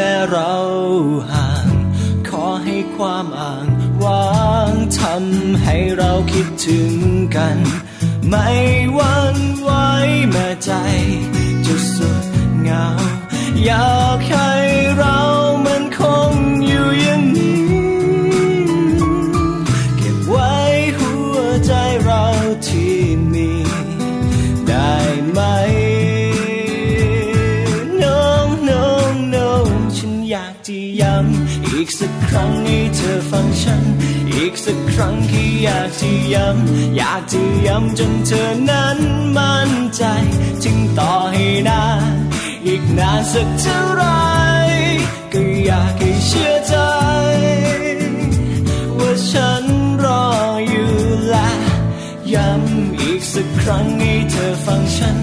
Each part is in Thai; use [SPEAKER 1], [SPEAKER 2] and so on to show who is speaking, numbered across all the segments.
[SPEAKER 1] ม้เราห่าง ขอให้ความอ่างวางทำให้เราคิดถึงกัน ไม่วันไหวแม้ใจจะสุดเหงาอยากให้ สักครั้งแค่อยากจะย้ำอยากจะย้ำจนเธอนั้นมั่นใจจึงต่อให้นานอีกนานสักเท่าไรก็อยากให้เชื่อใจ ว่าฉันรออยู่และย้ำอีกสักครั้งให้เธอฟังฉัน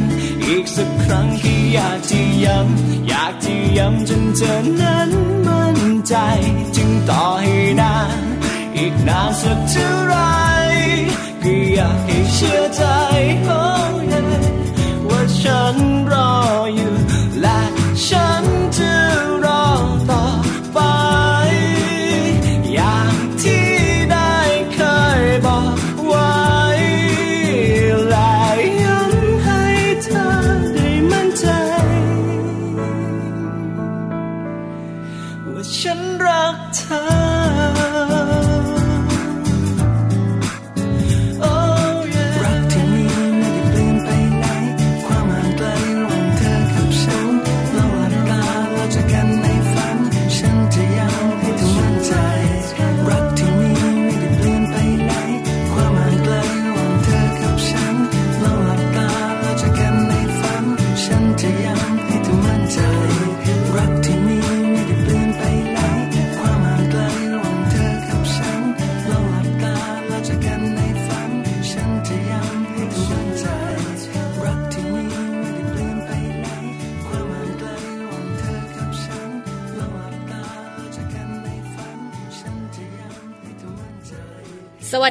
[SPEAKER 1] อีกสักครั้งที่อยากจะย้ำอยากจะย้ำจนเธอนั้นมั่นใจจึงต่อให้นาน อีกนานสักเท่าไรก็อยากให้เชื่อใจว่าฉันรออยู่และฉัน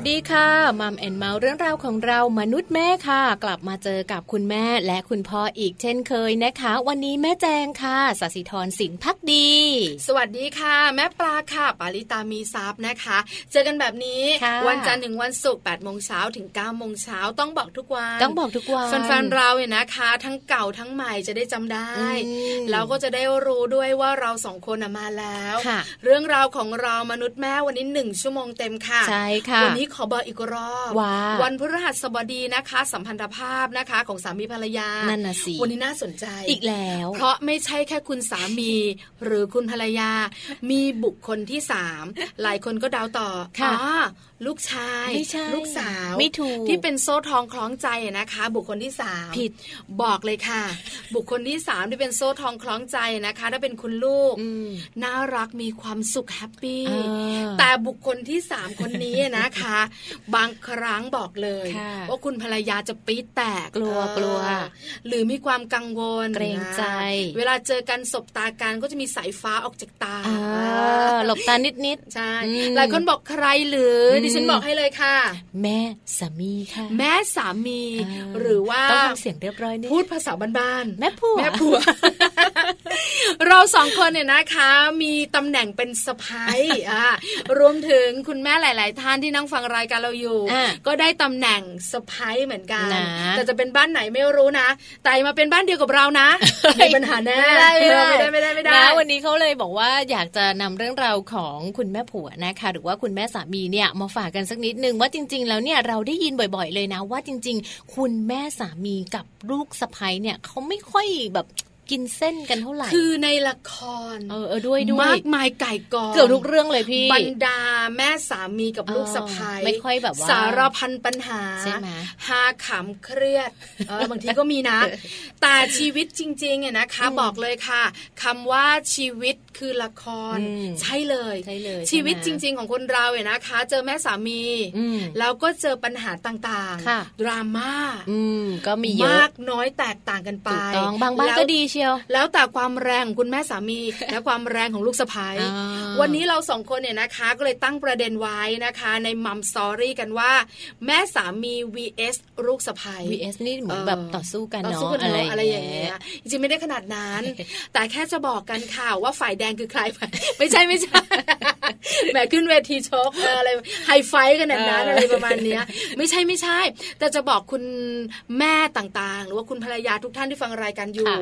[SPEAKER 1] ดีค่ะมัม
[SPEAKER 2] แอนเมาส์เรื่องราวของเรามนุษย์แม่ค่ะ กลับมาเจอกับคุณแม่และคุณพ่ออีกเช่นเคยนะคะ วันนี้แม่แจงค่ะสัสิธรสินพักดี
[SPEAKER 3] สวัสดีค่ะ แม่ปลาค่ะ ปาริตามีซับนะคะ เจอกันแบบนี้
[SPEAKER 2] ค่ะ
[SPEAKER 3] วันจันทร์ถึงวันศุกร์8โมงเช้าถึง9โมงเช้าต้องบอกทุกวัน
[SPEAKER 2] ต้องบอกทุกวัน
[SPEAKER 3] แฟนๆเราเนี่ยนะคะ ทั้งเก่าทั้งใหม่จะได้จำได้
[SPEAKER 2] อืม
[SPEAKER 3] แล้วก็จะได้รู้ด้วยว่าเราสองคนน่ะมาแล้ว
[SPEAKER 2] ค่ะ
[SPEAKER 3] เรื่องราวของเรามนุษย์แม่วันนี้หนึ่งชั่วโมงเต็มค่ะ
[SPEAKER 2] ใช่ค่ะ
[SPEAKER 3] วันนี้ขอบอกอีกรอบ
[SPEAKER 2] ว่า
[SPEAKER 3] วันพฤหัสบดีนะคะ สัมพันธภาพนะคะ ของสามีภรรยา
[SPEAKER 2] นั่นน่ะสิ
[SPEAKER 3] วันนี้น่าสนใจ
[SPEAKER 2] อีกแล้ว
[SPEAKER 3] เพราะไม่ใช่แค่คุณสามี หรือคุณภรรยา มีบุคคลที่สามหลายคนก็เดาต่อ
[SPEAKER 2] ค่ะ
[SPEAKER 3] อ๋อลูกชาย
[SPEAKER 2] ไม่ใช่
[SPEAKER 3] ลูกสาว
[SPEAKER 2] ไม่ถูก
[SPEAKER 3] ที่เป็นโซ่ทองคล้องใจนะคะ บุคคลที่สาม
[SPEAKER 2] ผิด
[SPEAKER 3] บอกเลยค่ะ บุคคลที่สามที่เป็นโซ่ทองคล้องใจนะคะ ถ้าเป็นคุณลูก
[SPEAKER 2] อืม
[SPEAKER 3] น่ารักมีความสุขแฮปปี้
[SPEAKER 2] อ่า
[SPEAKER 3] แต่บุคคลที่สามคนนี้นะคะ บางครั้งบอกเลย
[SPEAKER 2] ค่ะ
[SPEAKER 3] ว่าคุณภรรยาจะปี๊ดแตก
[SPEAKER 2] กลัว
[SPEAKER 3] เออก
[SPEAKER 2] ลัว
[SPEAKER 3] หรือมีความกังวล
[SPEAKER 2] เกรงใจ
[SPEAKER 3] นะเวลาเจอกันสบตากันก็จะมีสายฟ้าออกจากตา
[SPEAKER 2] อ่าหลบตานิดนิด
[SPEAKER 3] ใช่
[SPEAKER 2] อืม
[SPEAKER 3] หลายคนบอกใครหรืออ
[SPEAKER 2] ม
[SPEAKER 3] ดิฉันบอกให้เลยค่ะ
[SPEAKER 2] ๆแม่สามีค่ะ
[SPEAKER 3] แม่สามี
[SPEAKER 2] อ่า
[SPEAKER 3] หรือว่า
[SPEAKER 2] ต้องทำเสียงเรียบร้อยนิด
[SPEAKER 3] พูดภาษาบ้านๆ
[SPEAKER 2] แม่ผัว
[SPEAKER 3] แม่ผัว เราสองคนเนี่ยนะคะ มีตำแหน่งเป็นสะพ้ายอ่ารวมถึงคุณแม่หลาย ๆ ท่านที่นั่งฟังรายการเราอยู่
[SPEAKER 2] อะ
[SPEAKER 3] ก็ได้ตำแหน่งสะพ้ายเหมือนกัน
[SPEAKER 2] นะ
[SPEAKER 3] แต่จะเป็นบ้านไหนไม่รู้นะ แต่มาเป็นบ้านเดียวกับเรานะมีปัญหาแน่
[SPEAKER 2] ไม่ได้
[SPEAKER 3] ไม่ได้ไม่ได้ไม่ได้
[SPEAKER 2] นะวันนี้เขาเลยบอกว่าอยากจะนำเรื่องราวของคุณแม่ผัวนะคะ หรือว่าคุณแม่สามีเนี่ยมาฝากกันสักนิดนึงว่าจริง ๆ แล้วเนี่ยเราได้ยินบ่อย ๆ เลยนะ ว่าจริง ๆ คุณแม่สามีกับลูกสะใภ้เนี่ยเขาไม่ค่อยแบบ กินเส้นกันเท่าไหร่
[SPEAKER 3] คือในละคร
[SPEAKER 2] เออเออด้วยด้วย
[SPEAKER 3] มากมายไก่กอง
[SPEAKER 2] เกือบทุกเรื่องเลยพี่
[SPEAKER 3] บรรดาแม่สามีกับลูก
[SPEAKER 2] เออ
[SPEAKER 3] สะพ้าย
[SPEAKER 2] ไม่ค่อยแบบว่า
[SPEAKER 3] สารพันปัญหา
[SPEAKER 2] ใช่ไหม
[SPEAKER 3] หาขำเครียดเออบางทีก็มีนะ แต่ชีวิตจริงๆเนี่ยนะคะ บอกเลยค่ะคำว่าชีวิตคือละคร
[SPEAKER 2] อืม
[SPEAKER 3] ใช่เลย
[SPEAKER 2] ใช่เลย
[SPEAKER 3] ชีวิต
[SPEAKER 2] ใช่
[SPEAKER 3] จ
[SPEAKER 2] ไหม
[SPEAKER 3] ริง ๆ ของคนเราเนี่ยนะคะ เจอแม่สามี
[SPEAKER 2] อืม
[SPEAKER 3] แล้วก็เจอปัญหาต่าง
[SPEAKER 2] ค่ะ
[SPEAKER 3] ๆดราม่า
[SPEAKER 2] อืมก็มีเยอะ
[SPEAKER 3] มากน้อยแตกต่างกันไป
[SPEAKER 2] ถูกต้องบางบ้าน
[SPEAKER 3] แล้ว
[SPEAKER 2] ก็ดีเชียว
[SPEAKER 3] แล้วแต่ความแรงของคุณแม่สามี และความแรงของลูกสะพ้าย
[SPEAKER 2] อ่า
[SPEAKER 3] วันนี้เราสองคนเนี่ยนะคะ ก็เลยตั้งประเด็นไว้นะคะ ในมัมสตอรี่กันว่า แม่สามี vs ลูกสะพ้าย
[SPEAKER 2] VS นี่เหมือนแบบต่อสู้กัน
[SPEAKER 3] ต่อ
[SPEAKER 2] เนาะ
[SPEAKER 3] สู้กัน
[SPEAKER 2] อะไร
[SPEAKER 3] เนาะอะไรอย่างเงี้ยจริงๆไม่ได้ขนาดนั้น แต่แค่จะบอกกันค่ะว่าฝ่ายแดงคือใครไม่ใช่ไม่ใช่แหมขึ้นเวทีชกเอออะไรไฮไฟท์กันแบบนั้น
[SPEAKER 2] เอออ
[SPEAKER 3] อะไรประมาณเนี้ย ไม่ใช่ไม่ใช่ แต่จะบอกคุณแม่ต่างๆ หรือว่าคุณภรรยาทุกท่านที่ฟังรายการอยู่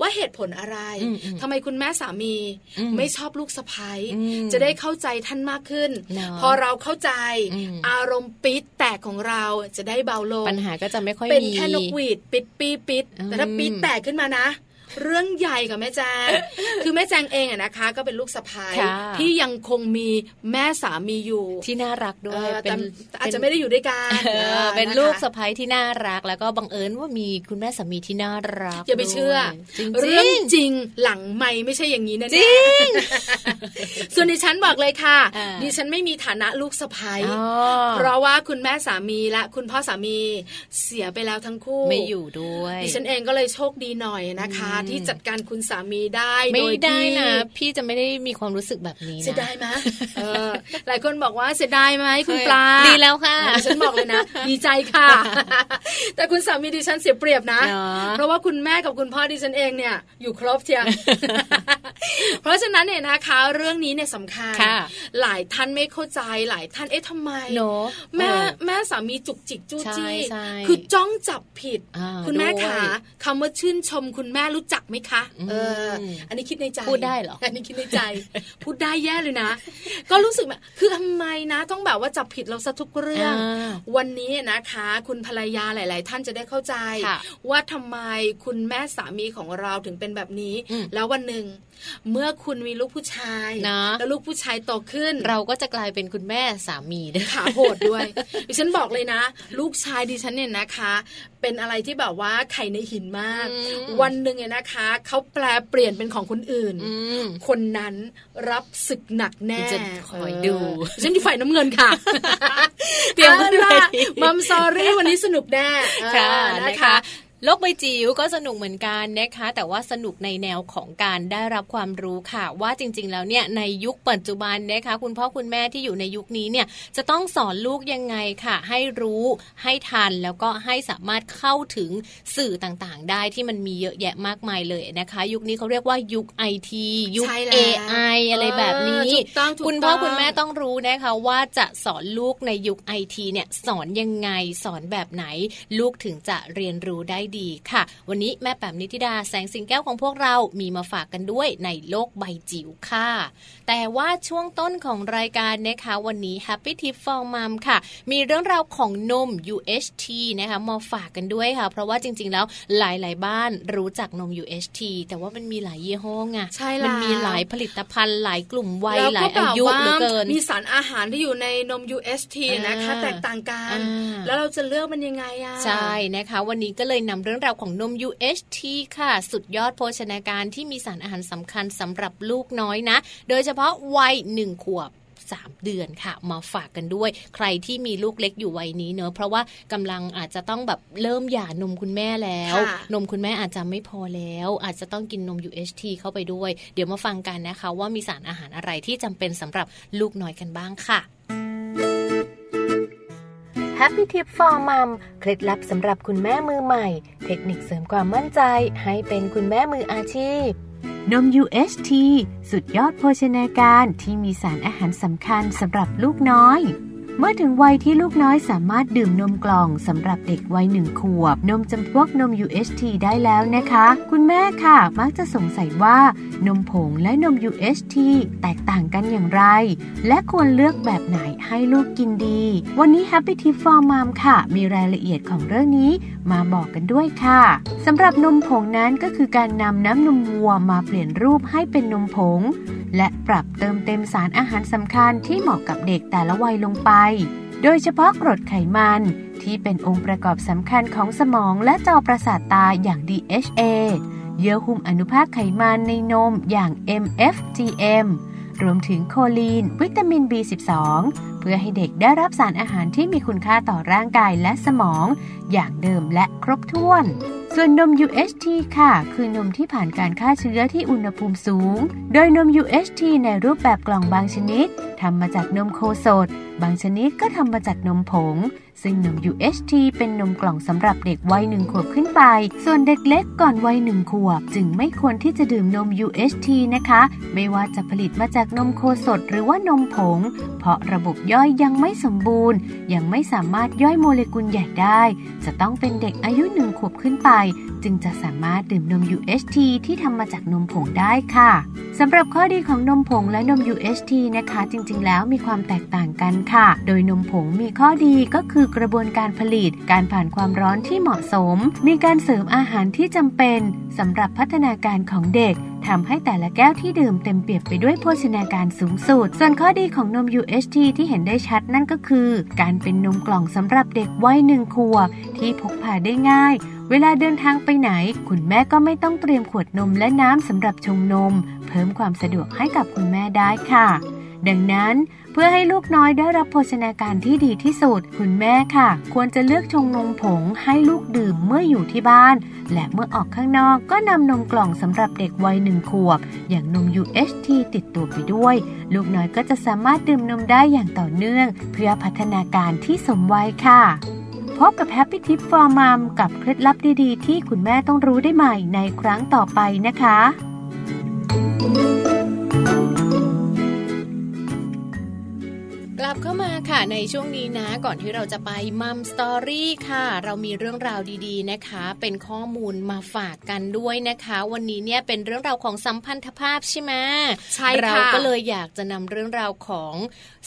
[SPEAKER 3] ว่าเหตุผลอะไร
[SPEAKER 2] อืมอืม
[SPEAKER 3] ทำไมคุณแม่สามี
[SPEAKER 2] อืม
[SPEAKER 3] ไม่ชอบลูกสะพ้าย
[SPEAKER 2] อืม
[SPEAKER 3] จะได้เข้าใจท่านมากขึ้น
[SPEAKER 2] เนาะ
[SPEAKER 3] พอเราเข้าใจ
[SPEAKER 2] อืม
[SPEAKER 3] อารมณ์ปิดแตกของเราจะได้เบาลง
[SPEAKER 2] ปัญหาก็จะไม่ค่อย
[SPEAKER 3] เป็น
[SPEAKER 2] มี
[SPEAKER 3] แค่นกหวีดปิดปีปิด
[SPEAKER 2] อืม
[SPEAKER 3] แต่ถ้าปิดแตกขึ้นมานะ เรื่องใหญ่กับแม่แจงคือแม่แจงเองอะนะคะ ก็เป็นลูกสะพ้าย
[SPEAKER 2] ค่ะ
[SPEAKER 3] ที่ยังคงมีแม่สามีอยู่
[SPEAKER 2] ที่น่ารักด้
[SPEAKER 3] เอ
[SPEAKER 2] วย
[SPEAKER 3] อ
[SPEAKER 2] เป็
[SPEAKER 3] แต่
[SPEAKER 2] น
[SPEAKER 3] อาจจะไม่ได้อยู่ด้วยกัน
[SPEAKER 2] เออ
[SPEAKER 3] ออ
[SPEAKER 2] เป็น
[SPEAKER 3] นะคะ
[SPEAKER 2] ลูกสะใภ้ที่น่ารัก แล้วก็บังเอิญว่ามีคุณแม่สามีที่น่ารัก
[SPEAKER 3] อย่าไปเชื่อ
[SPEAKER 2] จริง
[SPEAKER 3] เรื่องจริงหลังไม่ไม่ใช่อย่างนี้แน่ๆ
[SPEAKER 2] จริง
[SPEAKER 3] ส่วนดิฉันบอกเลยค่ะ
[SPEAKER 2] อ่า
[SPEAKER 3] ดิฉันไม่มีฐานะลูกสะพ้าย
[SPEAKER 2] อ๋อ
[SPEAKER 3] เพราะว่าคุณแม่สามีและคุณพ่อสามีเสียไปแล้วทั้งคู่
[SPEAKER 2] ไม่อยู่ด้วย
[SPEAKER 3] ดิฉันเองก็เลยโชคดีหน่อยนะคะ
[SPEAKER 2] อืม
[SPEAKER 3] ที่จัดการคุณสามีได้
[SPEAKER 2] ไม่
[SPEAKER 3] โดย
[SPEAKER 2] ได้
[SPEAKER 3] ที่
[SPEAKER 2] นะพี่จะไม่ได้มีความรู้สึกแบบนี้นะ
[SPEAKER 3] เสียดายไหมเออหลายคนบอกว่าเสียดายไหมคุณปลา
[SPEAKER 2] ดีแล้วค่ะ
[SPEAKER 3] ดิฉันบอกเลยนะ ดีใจค่ะ แต่คุณสามีดิฉันเสียเปรียบนะ
[SPEAKER 2] เนาะ
[SPEAKER 3] เพราะว่าคุณแม่กับคุณพ่อดิฉันเองเนี่ยอยู่ครบเชียวเพราะฉะนั้นเนี่ยนะคะเรื่องนี้เนี่ยสำคัญ
[SPEAKER 2] ค่ะ
[SPEAKER 3] หลายท่านไม่เข้าใจหลายท่านเอ๊ะทำไม
[SPEAKER 2] เนอะ
[SPEAKER 3] แม่
[SPEAKER 2] เออ
[SPEAKER 3] แม่สามีจุกจิกจู้จี้
[SPEAKER 2] ใช่ใช่
[SPEAKER 3] คือจ้องจับผิด
[SPEAKER 2] อ่า
[SPEAKER 3] คุณแม่
[SPEAKER 2] ด้วย
[SPEAKER 3] ขาคำว่าชื่นชมคุณแม่รู้จักไหมคะ
[SPEAKER 2] อืม
[SPEAKER 3] เออ อันนี้คิดในใจ
[SPEAKER 2] พูดได้เหรอ
[SPEAKER 3] อันนี้คิดในใจ พูดได้แย่เลยนะ ก็รู้สึกแบบคือทำไมนะ ต้องแบบว่าจับผิดเราซะทุกเรื่อง
[SPEAKER 2] อ่า
[SPEAKER 3] วันนี้นะคะ คุณภรรยาหลาย ๆ ท่านจะได้เข้าใจ
[SPEAKER 2] ค่ะ
[SPEAKER 3] ว่าทำไมคุณแม่สามีของเราถึงเป็นแบบนี้
[SPEAKER 2] อืม
[SPEAKER 3] แล้ววันหนึ่งเมื่อคุณมีลูกผู้ชาย
[SPEAKER 2] นะ
[SPEAKER 3] แล้วลูกผู้ชายโตขึ้น
[SPEAKER 2] เราก็จะกลายเป็นคุณแม่สามีด้วย
[SPEAKER 3] ขาโหดด้วย ดิฉันบอกเลยนะ ลูกชายดิฉันเนี่ยนะคะ เป็นอะไรที่แบบว่าไข่ในหินมาก
[SPEAKER 2] อืม
[SPEAKER 3] วันหนึ่งเนี่ยนะคะเขาแปลเปลี่ยนเป็นของคนอื่น
[SPEAKER 2] อืม
[SPEAKER 3] คนนั้นรับศึกหนักแน่
[SPEAKER 2] จะคอยดู
[SPEAKER 3] เออฉันที่ฝ่ายน้ำเงินค่ะ
[SPEAKER 2] เตรียม
[SPEAKER 3] อา
[SPEAKER 2] ขึ้น
[SPEAKER 3] ล่ะ
[SPEAKER 2] เวที
[SPEAKER 3] มัมซอรี่วันนี้สนุกแน่
[SPEAKER 2] ค่ะ
[SPEAKER 3] เออ
[SPEAKER 2] นะคะ
[SPEAKER 3] นะคะ
[SPEAKER 2] โลกใบจิ๋วก็สนุกเหมือนกันนะคะ แต่ว่าสนุกในแนวของการได้รับความรู้ค่ะ ว่าจริง ๆ แล้วเนี่ยในยุคปัจจุบันนะคะ คุณพ่อคุณแม่ที่อยู่ในยุคนี้เนี่ยจะต้องสอนลูกยังไงค่ะ ให้รู้ให้ทันแล้วก็ให้สามารถเข้าถึงสื่อต่างๆ ได้ที่มันมีเยอะแยะมากมายเลยนะคะ ยุคนี้เขาเรียกว่ายุคไอทียุค
[SPEAKER 3] ใช่แล้ว
[SPEAKER 2] AI อะไรแบบนี้
[SPEAKER 3] เออถูกต้องถูก
[SPEAKER 2] คุณพ่อ
[SPEAKER 3] ต้อง
[SPEAKER 2] คุณแม่ต้องรู้นะคะว่าจะสอนลูกในยุคไอทีเนี่ยสอนยังไงสอนแบบไหน ลูกถึงจะเรียนรู้ได้ดีค่ะ วันนี้แม่แป๋มนิติดาแสงสิงแก้วของพวกเรามีมาฝากกันด้วยในโลกใบจิ๋วค่ะ แต่ว่าช่วงต้นของรายการนะคะ วันนี้ Happy Tip for Mom ค่ะ มีเรื่องราวของนม UHT นะคะมาฝากกันด้วยค่ะ เพราะว่าจริง ๆ แล้วหลาย ๆ บ้านรู้จักนม UHT แต่ว่ามันมีหลายยี่ห้อไง
[SPEAKER 3] ใช่แล้ว
[SPEAKER 2] มันมีหลายผลิตภัณฑ์หลายกลุ่มวัย
[SPEAKER 3] แล้ว
[SPEAKER 2] หลา
[SPEAKER 3] ก็
[SPEAKER 2] ย
[SPEAKER 3] แบ
[SPEAKER 2] อา
[SPEAKER 3] บ
[SPEAKER 2] ยุ
[SPEAKER 3] ว่า
[SPEAKER 2] เหลือเกิน
[SPEAKER 3] มีสารอาหารที่อยู่ในนม UST นะคะ
[SPEAKER 2] อ่า
[SPEAKER 3] แตกต่างกัน
[SPEAKER 2] อ่า
[SPEAKER 3] แล้วเราจะเลือกมันยังไงอะ
[SPEAKER 2] ใช่นะคะ วันนี้ก็เลยนำเรื่องราวของนม UHT ค่ะ สุดยอดโภชนาการที่มีสารอาหารสำคัญสำหรับลูกน้อยนะ โดยเฉพาะวัยหนึ่งขวบ3 เดือนค่ะ มาฝากกันด้วย ใครที่มีลูกเล็กอยู่วัยนี้เนอะเพราะว่ากำลังอาจจะต้องแบบเริ่มหย่านมคุณแม่แล้ว
[SPEAKER 3] ค่ะ
[SPEAKER 2] นมคุณแม่อาจจะไม่พอแล้ว อาจจะต้องกินนม UHT เข้าไปด้วย เดี๋ยวมาฟังกันนะคะ ว่ามีสารอาหารอะไรที่จำเป็นสำหรับลูกน้อยกันบ้างค่ะ
[SPEAKER 4] Happy Tip for Mom เคล็ดลับสำหรับคุณแม่มือใหม่ เทคนิคเสริมความมั่นใจ ให้เป็นคุณแม่มืออาชีพ นม UHT สุดยอดโภชนาการที่มีสารอาหารสำคัญสำหรับลูกน้อย เมื่อถึงวัยที่ลูกน้อยสามารถดื่มนมกล่องสำหรับเด็กวัยหนึ่งขวบ นมจำพวกนม UHT ได้แล้วนะคะ คุณแม่ค่ะ มักจะสงสัยว่านมผงและนม UHT แตกต่างกันอย่างไร และควรเลือกแบบไหนให้ลูกกินดี วันนี้ Happy Tip for Mom ค่ะ มีรายละเอียดของเรื่องนี้มาบอกกันด้วยค่ะสำหรับนมผงนั้นก็คือการนำน้ำนมวัวมาเปลี่ยนรูปให้เป็นนมผง และปรับเติมเต็มสารอาหารสำคัญที่เหมาะกับเด็กแต่ละวัยลงไป โดยเฉพาะกรดไขมันที่เป็นองค์ประกอบสำคัญของสมองและจอประสาทตาอย่าง DHA เยื่อหุ้มอนุภาคไขมันในนมอย่าง MFGM รวมถึงโคลีน วิตามิน B12 เพื่อให้เด็กได้รับสารอาหารที่มีคุณค่าต่อร่างกายและสมอง อย่างเดิมและครบถ้วน ส่วนนม UHT ค่ะ คือนมที่ผ่านการฆ่าเชื้อที่อุณหภูมิสูง โดยนม UHT ในรูปแบบกล่องบางชนิดทำมาจากนมโคสด บางชนิดก็ทำมาจากนมผง ซึ่งนม UHT เป็นนมกล่องสำหรับเด็กวัยหนึ่งขวบขึ้นไป ส่วนเด็กเล็กก่อนวัยหนึ่งขวบ จึงไม่ควรที่จะดื่มนม UHT นะคะ ไม่ว่าจะผลิตมาจากนมโคสดหรือว่านมผง เพราะระบบย่อยยังไม่สมบูรณ์ ยังไม่สามารถย่อยโมเลกุลใหญ่ได้ จะต้องเป็นเด็กอายุหนึ่งขวบขึ้นไป จึงจะสามารถดื่มนม UHT ที่ทำมาจากนมผงได้ค่ะสำหรับข้อดีของนมผงและนม UHT นะคะ จริงๆ แล้วมีความแตกต่างกันค่ะ โดยนมผงมีข้อดีก็คือกระบวนการผลิต การผ่านความร้อนที่เหมาะสม มีการเสริมอาหารที่จำเป็นสำหรับพัฒนาการของเด็กทำให้แต่ละแก้วที่ดื่มเต็มเปี่ยมไปด้วยโภชนาการสูงสุด ส่วนข้อดีของนม UHT ที่เห็นได้ชัดนั่นก็คือ การเป็นนมกล่องสำหรับเด็กวัยหนึ่งขวบที่พกพาได้ง่าย เวลาเดินทางไปไหน คุณแม่ก็ไม่ต้องเตรียมขวดนมและน้ำสำหรับชงนม เพิ่มความสะดวกให้กับคุณแม่ได้ค่ะ ดังนั้นเพื่อให้ลูกน้อยได้รับโภชนาการที่ดีที่สุด คุณแม่ค่ะ ควรจะเลือกชงนมผงให้ลูกดื่มเมื่ออยู่ที่บ้าน และเมื่อออกข้างนอกก็นำนมกล่องสำหรับเด็กวัยหนึ่งขวบ อย่างนม UHT ติดตัวไปด้วย ลูกน้อยก็จะสามารถดื่มนมได้อย่างต่อเนื่อง เพื่อพัฒนาการที่สมวัยค่ะพบกับ Happy Tip for Mom กับเคล็ดลับดีๆ ที่คุณแม่ต้องรู้ได้ใหม่ในครั้งต่อไปนะคะ
[SPEAKER 2] ลับเข้ามาค่ะในช่วงนี้นะ ก่อนที่เราจะไปมัมสตอรี่ค่ะ เรามีเรื่องราวดีๆนะคะ เป็นข้อมูลมาฝากกันด้วยนะคะ วันนี้เนี่ยเป็นเรื่องราวของสัมพันธภาพใช่ไหม
[SPEAKER 3] ใช่ค่ะ
[SPEAKER 2] เราก็เลยอยากจะนำเรื่องราวของ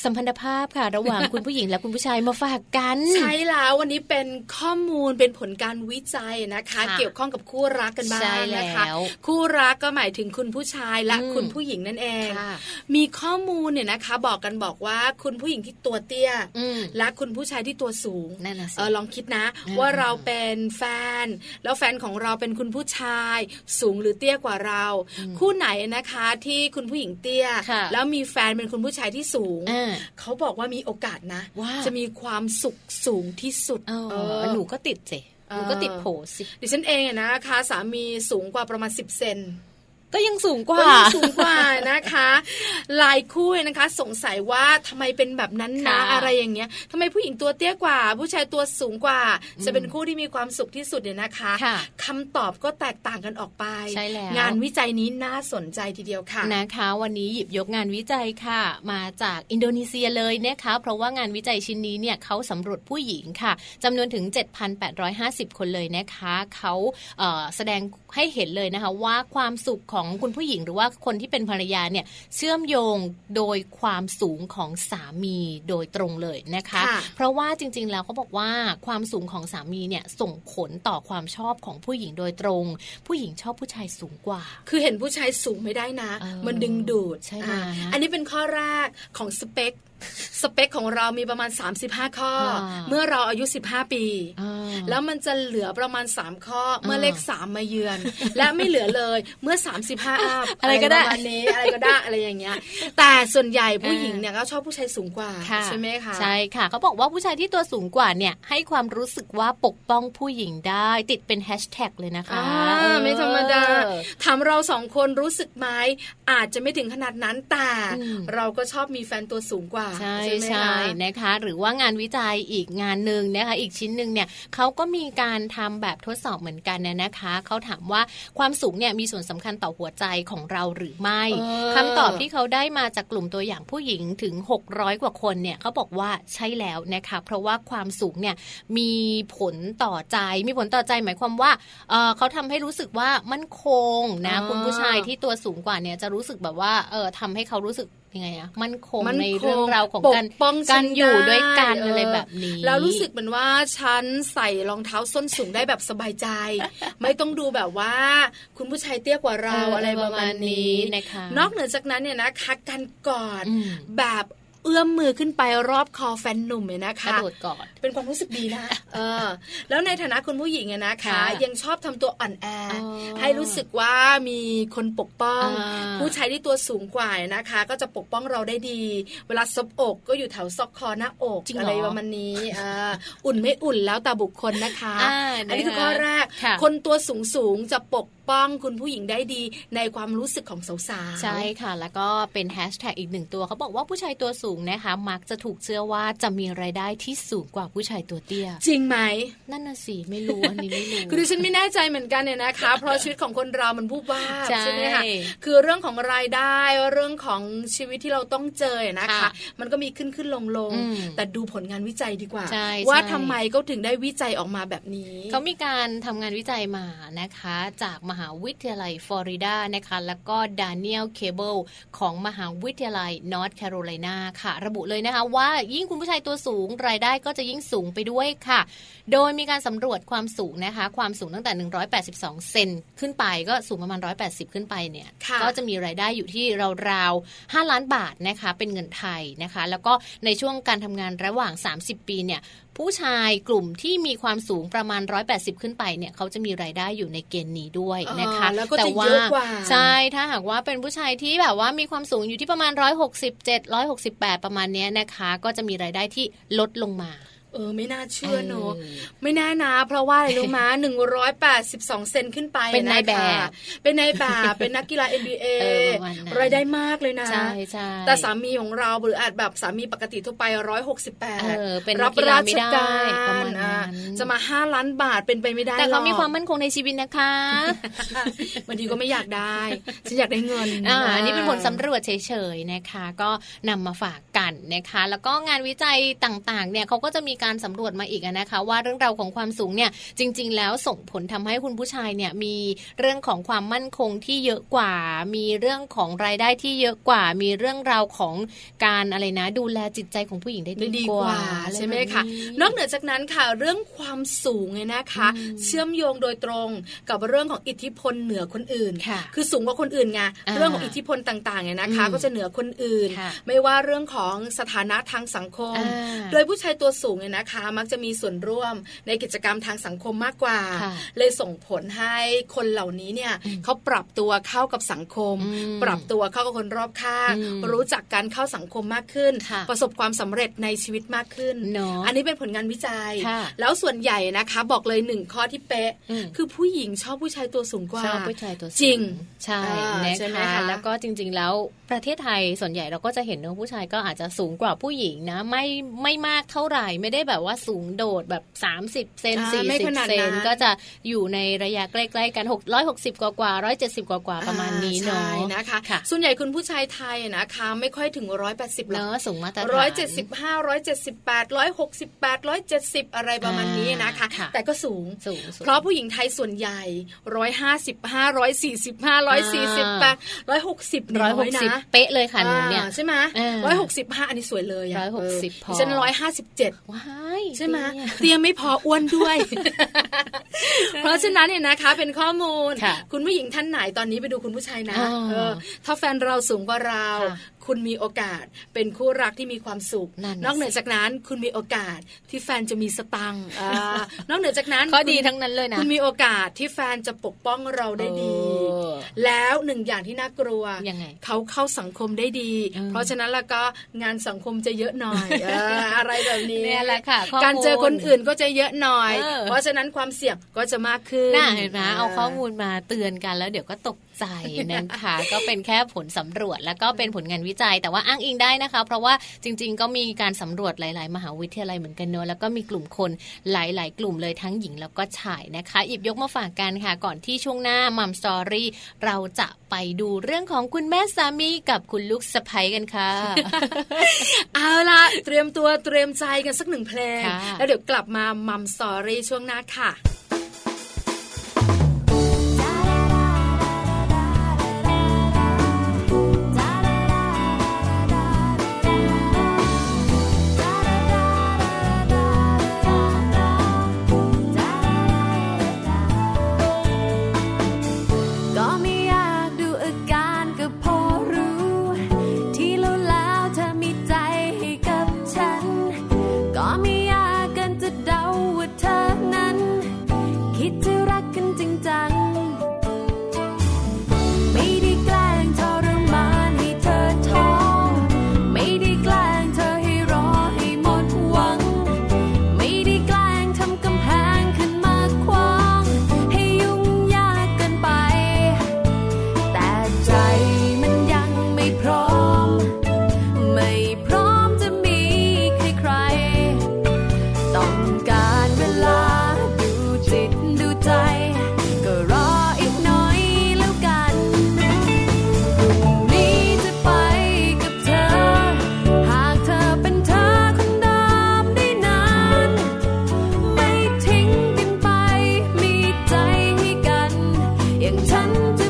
[SPEAKER 2] สัมพันธภาพค่ะ ระหว่างคุณผู้หญิงและคุณผู้ชายมาฝากกัน
[SPEAKER 3] ใช่แล้ววันนี้เป็นข้อมูลเป็นผลการวิจัยนะคะ
[SPEAKER 2] ค่ะ
[SPEAKER 3] เกี่ยวข้องกับคู่รักกันบ้า
[SPEAKER 2] ใช่
[SPEAKER 3] ง
[SPEAKER 2] แล้ว
[SPEAKER 3] นะคะคู่รักก็หมายถึงคุณผู้ชายและ
[SPEAKER 2] อืม
[SPEAKER 3] คุณผู้หญิงนั่นเอง
[SPEAKER 2] ค่ะ
[SPEAKER 3] มีข้อมูลเนี่ยนะคะ บอกกันบอกว่าคุณผู้หญิงที่ตัวเตี้ย
[SPEAKER 2] อืม
[SPEAKER 3] และคุณผู้ชายที่ตัวสูง
[SPEAKER 2] นั่นน่ะสิ
[SPEAKER 3] เออลองคิดนะ
[SPEAKER 2] อืม
[SPEAKER 3] ว่าเราเป็นแฟน แล้วแฟนของเราเป็นคุณผู้ชาย สูงหรือเตี้ยกว่าเรา คู่ไหนนะคะที่คุณผู้หญิงเตี้ย
[SPEAKER 2] ค่ะ
[SPEAKER 3] แล้วมีแฟนเป็นคุณผู้ชายที่สูง
[SPEAKER 2] อ่า
[SPEAKER 3] เขาบอกว่ามีโอกาสนะ
[SPEAKER 2] ว่า
[SPEAKER 3] จะมีความสุขสูงที่สุด
[SPEAKER 2] เออ
[SPEAKER 3] เออ
[SPEAKER 2] หนูก็ติดสิมันก็ติดโผสิ
[SPEAKER 3] ดิฉันเองนะคะสามีสูงกว่าประมาณ 10 เซน
[SPEAKER 2] ก็ยังสูงกว่า
[SPEAKER 3] ก็ยังสูงกว่านะคะ หลายคู่นะคะ สงสัยว่าทำไมเป็นแบบนั้นนะอะไรอย่างเงี้ยทำไมผู้หญิงตัวเตี้ยกว่า ผู้ชายตัวสูงกว่า จะเป็นคู่ที่มีความสุขที่สุดเนี่ยนะคะคำตอบก็แตกต่างกันออกไป
[SPEAKER 2] ใช่แล้ว
[SPEAKER 3] งานวิจัยนี้น่าสนใจทีเดียวค่ะ
[SPEAKER 2] นะคะ วันนี้หยิบยกงานวิจัยค่ะ มาจากอินโดนีเซียเลยนะคะ เพราะว่างานวิจัยชิ้นนี้เนี่ยเขาสำรวจผู้หญิงค่ะจำนวนถึง 7,850 คนเลยนะคะเขาแสดงให้เห็นเลยนะคะว่าความสุขของคุณผู้หญิงหรือว่าคนที่เป็นภรรยาเนี่ยเชื่อมโยงโดยความสูงของสามีโดยตรงเลยนะคะคะ เพราะว่าจริง ๆ แล้วเขาบอกว่าความสูงของสามีเนี่ยส่งผลต่อความชอบของผู้หญิงโดยตรง ผู้หญิงชอบผู้ชายสูงกว่า
[SPEAKER 3] คือเห็นผู้ชายสูงไม่ได้นะ มันดึงดูด
[SPEAKER 2] ใช่ไหม
[SPEAKER 3] อันนี้เป็นข้อแรกของสเปค สเปคของเรามีประมาณ 35 ข้อ เมื่อเราอายุ 15 ปี แล้วมันจะเหลือประมาณ 3 ข้อ เมื่อเลข 3 มาเยือน และไม่เหลือเลยเมื่อ 35อัพ
[SPEAKER 2] อะไรก็ได้
[SPEAKER 3] ประมาณนี้อะไรก็ได้อะไรอย่างเงี้ย แต่ส่วนใหญ่ผู้หญิงเนี่ยก็ชอบผู้ชายสูงกว่าใช่ไหมคะ
[SPEAKER 2] ใช่ค่ะเขาบอกว่าผู้ชายที่ตัวสูงกว่าเนี่ยให้ความรู้สึกว่าปกป้องผู้หญิงได้ติดเป็นแฮชแท็กเลยนะคะ
[SPEAKER 3] ไม่ธรรมดาถามเราสองคนรู้สึกไหมอาจจะไม่ถึงขนาดนั้นแต่เราก็ชอบมีแฟนตัวสูงกว่า
[SPEAKER 2] ใช่ใช่นะคะ หรือว่างานวิจัยอีกงานหนึ่งนะคะ อีกชิ้นหนึ่งเนี่ยเขาก็มีการทำแบบทดสอบเหมือนกันนะคะเขาถามว่าความสูงเนี่ยมีส่วนสำคัญต่อหัวใจของเราหรือไม่คำตอบที่เขาได้มาจากกลุ่มตัวอย่างผู้หญิงถึง 600 กว่าคนเนี่ยเขาบอกว่าใช่แล้วนะคะ เพราะว่าความสูงเนี่ยมีผลต่อใจมีผลต่อใจหมายความว่าเขาทำให้รู้สึกว่ามั่นคงนะคุณผู้ชายที่ตัวสูงกว่าเนี่ยจะรู้สึกแบบว่าเออทำให้เขารู้สึกยังไงอะมันคงในเรื่องราวของการป้องกันอยู่ด้วยกันอะไรแบบนี้
[SPEAKER 3] แล้วรู้สึกเหมือนว่าฉันใส่รองเท้าส้นสูงได้แบบสบายใจ ไม่ต้องดูแบบว่า คุณผู้ชายเตี้ยกว่าเราอะไรประมาณนี้
[SPEAKER 2] นะคะ
[SPEAKER 3] นอกเหนือจากนั้นเนี่ยนะคะกันก่อนแบบ เอื้อมมือขึ้นไปรอบคอแฟนหนุ่มเนี่ยนะคะก
[SPEAKER 2] ระโดดกอด
[SPEAKER 3] เป็นความรู้สึกดีนะเออ แล้วในฐานะคุณผู้หญิงนะคะ ยังชอบทำตัวอ่อนแอ ให้รู้สึกว่ามีคนปกป้อง ผู้ชายที่ตัวสูงกว่านะคะ ก็จะปกป้องเราได้ดี เวลาซบอกก็อยู่แถวซอกคอหน้าอกอะไรประมาณนี้อุ่นไม่อุ่นแล้วแต่บุคคลนะคะ อันนี้คือข้อแรกคนตัวสูงสูงจะปก ป้องคุณผู้หญิงได้ดีในความรู้สึกของสาว
[SPEAKER 2] ๆใช่ค่ะ แล้วก็เป็นแฮชแท็กอีกหนึ่งตัวเขาบอกว่าผู้ชายตัวสูงนะคะ มักจะถูกเชื่อว่าจะมีรายได้ที่สูงกว่าผู้ชายตัวเตี้ย
[SPEAKER 3] จริงไหม
[SPEAKER 2] นั่นน่ะสิไม่รู้อันนี้ไม่รู้
[SPEAKER 3] คือดิฉันไม่แน่ใจเหมือนกันเนี่ยนะคะ เพราะชีวิตของคนเรามันผู้บ้าใช่ไหมคะคือเรื่องของรายได้เรื่องของชีวิตที่เราต้องเจอนะคะ มันก็มีขึ้นขึ้นลงลงแต่ดูผลงานวิจัยดีกว่า ว่าทำไมเขาถึงได้วิจัยออกมาแบบนี้
[SPEAKER 2] เขามีการทำงานวิจัยมานะคะ จากมหาวิทยาลัยฟลอริดานะคะแล้วก็ดานิเอลเคเบิลของมหาวิทยาลัยนอร์ทแคโรไลนาค่ะ ระบุเลยนะคะว่ายิ่งคุณผู้ชายตัวสูงรายได้ก็จะยิ่งสูงไปด้วยค่ะ โดยมีการสำรวจความสูงนะคะ ความสูงตั้งแต่ 182 เซนขึ้นไปก็สูงประมาณ 180 ขึ้นไปเนี่ยก็จะมีรายได้อยู่ที่ราวๆ5ล้านบาทนะคะเป็นเงินไทยนะคะ แล้วก็ในช่วงการทำงานระหว่าง 30 ปีเนี่ย ผู้ชายกลุ่มที่มีความสูงประมาณ 180 ขึ้นไปเนี่ยเขาจะมีรายได้อยู่ในเกณฑ์นี้ด้วยนะคะ
[SPEAKER 3] แต่ว่า
[SPEAKER 2] ใช่ถ้าหากว่าเป็นผู้ชายที่แบบว่ามีความสูงอยู่ที่ประมาณ 167 168 ประมาณนี้นะคะ ก็จะมีรายได้ที่ลดลงมา
[SPEAKER 3] เออไม่น่าเชื่อเนอะไม่แน่นะ เพราะว่าอะไรรู้มาหนึ่งร้อยแปดสิบสองเซนขึ้นไป
[SPEAKER 2] เป็นนายแบบ
[SPEAKER 3] เป็นนายแบบเป็นนักกีฬา NBA รายได้มากเลยนะ
[SPEAKER 2] ใช่ใช่
[SPEAKER 3] แต่สามีของเราหรืออาจแบบสามีปกติทั่วไปร้อยหกสิบแปด
[SPEAKER 2] รับราชการ
[SPEAKER 3] จะมาห้าล้านบาทเป็นไปไม่ได้
[SPEAKER 2] แต่เขามีความมั่นคงในชีวิตนะคะ
[SPEAKER 3] บางทีก็ไม่อยากได้ฉันอยากได้เงิน
[SPEAKER 2] อันนี้เป็นผลสำรวจเฉยๆนะคะ ก็นำมาฝากกันนะคะ แล้วก็งานวิจัยต่างๆ เนี่ยเขาก็จะมีการสำรวจมาอีกนะคะ ว่าเรื่องราวของความสูงเนี่ยจริง ๆ แล้วส่งผลทำให้คุณผู้ชายเนี่ยมีเรื่องของความมั่นคงที่เยอะกว่า มีเรื่องของรายได้ที่เยอะกว่า มีเรื่องราวของการอะไรนะ ดูแลจิตใจของผู้หญิงได้ดีกว่า
[SPEAKER 3] ใช่ไหมคะนอกเหนือจากนั้นค่ะเรื่องความสูงเนี่ยนะคะ เชื่อมโยงโดยตรงกับเรื่องของอิทธิพลเหนือคนอื่นคือสูงกว่าคนอื่นไงเรื่องของอิทธิพลต่างๆเนี่ยนะคะ ก็จะเหนือคนอื่น ไม่ว่าเรื่องของสถานะทางสังคม โดยผู้ชายตัวสูงเเนี่ยนะคะ มักจะมีส่วนร่วมในกิจกรรมทางสังคมมากกว่า เลยส่งผลให้คนเหล่านี้เนี่ยเขาปรับตัวเข้ากับสังคม ปรับตัวเข้ากับคนรอบข้าง รู้จักการเข้าสังคมมากขึ้น ประสบความสำเร็จในชีวิตมากขึ้น อันนี้เป็นผลงานวิจัย แล้วส่วนใหญ่นะคะบอกเลยหนึ่งข้อที่เป๊ะ คือผู้หญิงชอบผู้ชายตัวสูงกว่า
[SPEAKER 2] ชอบผู้ชายตัว
[SPEAKER 3] จริง
[SPEAKER 2] ใช่นะคะแล้วก็จริง ๆ แล้วประเทศไทยส่วนใหญ่เราก็จะเห็นว่าผู้ชายก็อาจจะสูงกว่าผู้หญิงนะไม่ไม่มากเท่าไหร่ไม่ได้แบบว่าสูงโดดแบบ 30 เซน40เซนก็จะอยู่ในระยะใกล้ๆกัน 660 กว่ากว่า170 กว่ากว่าประมาณนี้เนาะ
[SPEAKER 3] นะคะส่วนใหญ่คุณผู้ชายไทยนะคะไม่ค่อยถึง 180
[SPEAKER 2] เนาะสูงมาตรฐาน
[SPEAKER 3] 175 178 168 170 อะไรประมาณนี้นะคะ แต่ก็สูง เพราะผู้หญิงไทยส่วนใหญ่ 155 145 148 160น้อยนะ
[SPEAKER 2] เป๊ะเลยค่ะหนูเนี่ย
[SPEAKER 3] ใช่ไหมร้อยหกสิบห้าอันนี้สวยเลย
[SPEAKER 2] ร้อยหกสิบพอ
[SPEAKER 3] ฉันร้อยห้าสิบเจ็ด
[SPEAKER 2] ว้าย
[SPEAKER 3] ใช่ไหมเตียมไม่พออ้วนด้วย เพราะฉะนั้นเนี่ยนะคะ เป็นข้อมูล คุณผู้หญิงท่านไหนตอนนี้ไปดูคุณผู้ชายนะถ้าแฟนเราสูงกว่าเรา คุณมีโอกาสเป็นคู่รักที่มีความสุขนอกเหนือจากนั้นคุณมีโอกาสที่แฟนจะมีสตังค์นอกเหนือจากนั้น
[SPEAKER 2] ก็ดีทั้งนั้นเลยนะ
[SPEAKER 3] คุณมีโอกาสที่แฟนจะปกป้องเราได้ดี แล้วหนึ่งอย่างที่น่ากลัว
[SPEAKER 2] ยังไง
[SPEAKER 3] เขาเข้าสังคมได้ดี เพราะฉะนั้นแล้วก็งานสังคมจะเยอะหน่อยอะไรแบบนี้
[SPEAKER 2] นี่แหละค่ะ
[SPEAKER 3] การเจอคนอื่นก็จะเยอะหน่อย เพราะฉะนั้นความเสี่ยงก็จะมากขึ้น
[SPEAKER 2] น่าเห็นไหมเอาข้อมูลมาเตือนกันแล้วเดี๋ยวก็ตก ใจนะคะ ก็เป็นแค่ผลสำรวจแล้วก็เป็นผลงานวิจัย แต่ว่าอ้างอิงได้นะคะ เพราะว่าจริง ๆ ก็มีการสำรวจหลาย ๆ มหาวิทยาลัยเหมือนกันเนอะแล้วก็มีกลุ่มคนหลาย ๆ กลุ่มเลยทั้งหญิงแล้วก็ชายนะคะหยิบยกมาฝากกันค่ะ ก่อนที่ช่วงหน้ามัมสตอรี่เราจะไปดูเรื่องของคุณแม่สามีกับคุณลูกสะใภ้กันค่ะ
[SPEAKER 3] เอาละเตรียมตัวเตรียมใจกันสักหนึ่งเพลง แล้วเดี๋ยวกลับมามัมสตอรี่ช่วงหน้าค่ะ
[SPEAKER 4] 曾经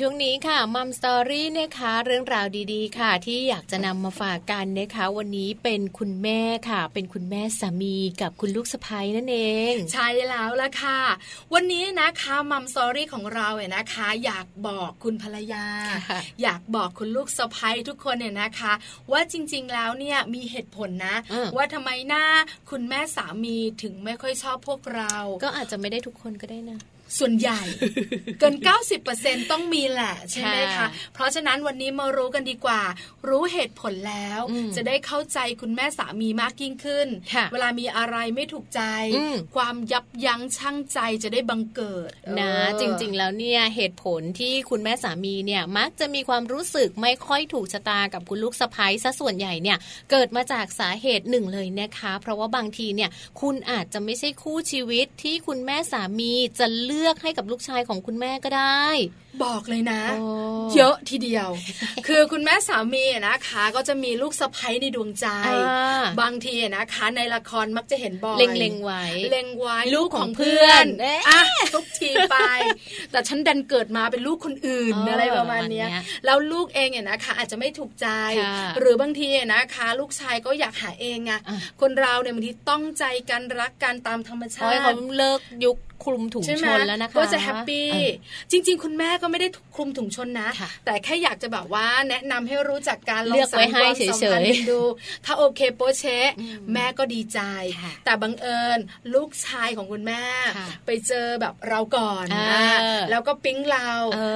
[SPEAKER 4] ช่วงนี้ค่ะมัมสตอรี่นะคะเรื่องราวดีๆ ค่ะ ที่อยากจะนำมาฝากกันนะคะ วันนี้เป็นคุณแม่ค่ะ เป็นคุณแม่สามีกับคุณลูกสะใภ้นั่นเอง
[SPEAKER 3] ใช่แล้วละค่ะ วันนี้นะคะมัมสตอรี่ของเราเนี่ยนะคะ อยากบอกคุณภรรยา อยากบอกคุณลูกสะใภ้ทุกคนเนี่ยนะคะ ว่าจริงๆแล้วเนี่ยมีเหตุผลนะ ว่าทำไมหน้าคุณแม่สามีถึงไม่ค่อยชอบพวกเรา
[SPEAKER 2] ก็อาจจะไม่ได้ทุกคนก็ได้นะ
[SPEAKER 3] ส่วนใหญ่เกิน 90%ต้องมีแหละใช่ไหมคะ เพราะฉะนั้นวันนี้มารู้กันดีกว่า รู้เหตุผลแล้ว จะได้เข้าใจคุณแม่สามีมากยิ่งขึ้น เวลามีอะไรไม่ถูกใจ ความยับยั้งชั่งใจจะได้บังเกิด
[SPEAKER 2] นะจริงๆแล้วเนี่ยเหตุผลที่คุณแม่สามีเนี่ยมักจะมีความรู้สึกไม่ค่อยถูกชะตากับคุณลูกสะพ้ยซะส่วนใหญ่เนี่ยเกิดมาจากสาเหตุหนึ่งเลยนะคะ เพราะว่าบางทีเนี่ยคุณอาจจะไม่ใช่คู่ชีวิตที่คุณแม่สามีจะเลือกือกให้กับลูกชายของคุณแม่ก็ได้
[SPEAKER 3] บอกเลยนะ เยอะทีเดียว คือคุณแม่สามีนะคะ ก็จะมีลูกสะใภ้ในดวงใจ บางทีนะคะ ในละครมักจะเห็นบ่อย
[SPEAKER 2] เล็งๆไว้
[SPEAKER 3] เล็งไว้ลูกของเพื่อนอะทุกทีไป แต่ฉันดันเกิดมาเป็นลูกคนอื่นอะไรประมาณนี้แล้วลูกเองเนี่ยนะคะ อาจจะไม่ถูกใจ หรือบางทีนะคะ ลูกชายก็อยากหาเองไงคนเราเนี่ยบางทีต้องใจกันรักกันตามธรรมชาติ
[SPEAKER 2] เขาเลิกยุคคลุมถุงชนแล้วนะคะ
[SPEAKER 3] ก็จะแฮปปี้จริง ๆ คุณแม่ก็ไม่ได้คลุมถุงชนนะ แต่แค่อยากจะแบบว่าแนะนำให้รู้จักการลองสังความสัมพันธ์ดู ถ้าโอเคโปเชแม่ก็ดีใจ แต่บังเอิญลูกชายของคุณแม่ ไปเจอแบบเราก่อนแล้วก็ปิ๊งเรา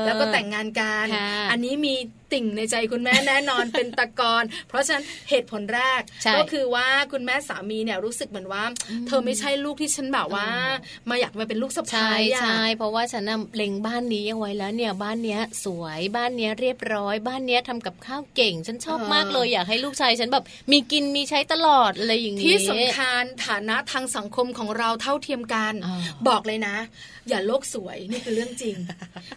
[SPEAKER 3] แล้วก็แต่งงานกัน อันนี้มี ติ่งในใจคุณแม่แน่นอนเป็นตะกอนเพราะฉะนั้นเหตุผลแรกก็คือว่าคุณแม่สามีเนี่ยรู้สึกเหมือนว่า เธอไม่ใช่ลูกที่ฉันแบบว่า มาอยากมาเป็นลูกสะใช่
[SPEAKER 2] ใช่เพราะว่าฉันเล็งบ้านนี้ยังไว้แล้วเนี่ยบ้านเนี้ยสวยบ้านเนี้ยเรียบร้อยบ้านเนี้ยทำกับข้าวเก่ง ฉันชอบมากเลยอยากให้ลูกชายฉันแบบมีกินมีใช้ตลอดอะไรอย่างนี้
[SPEAKER 3] ที่สำคัญฐานะทางสังคมของเราเท่าเทียมกันบอกเลยนะ อย่าโลกสวยนี่คือเรื่องจริง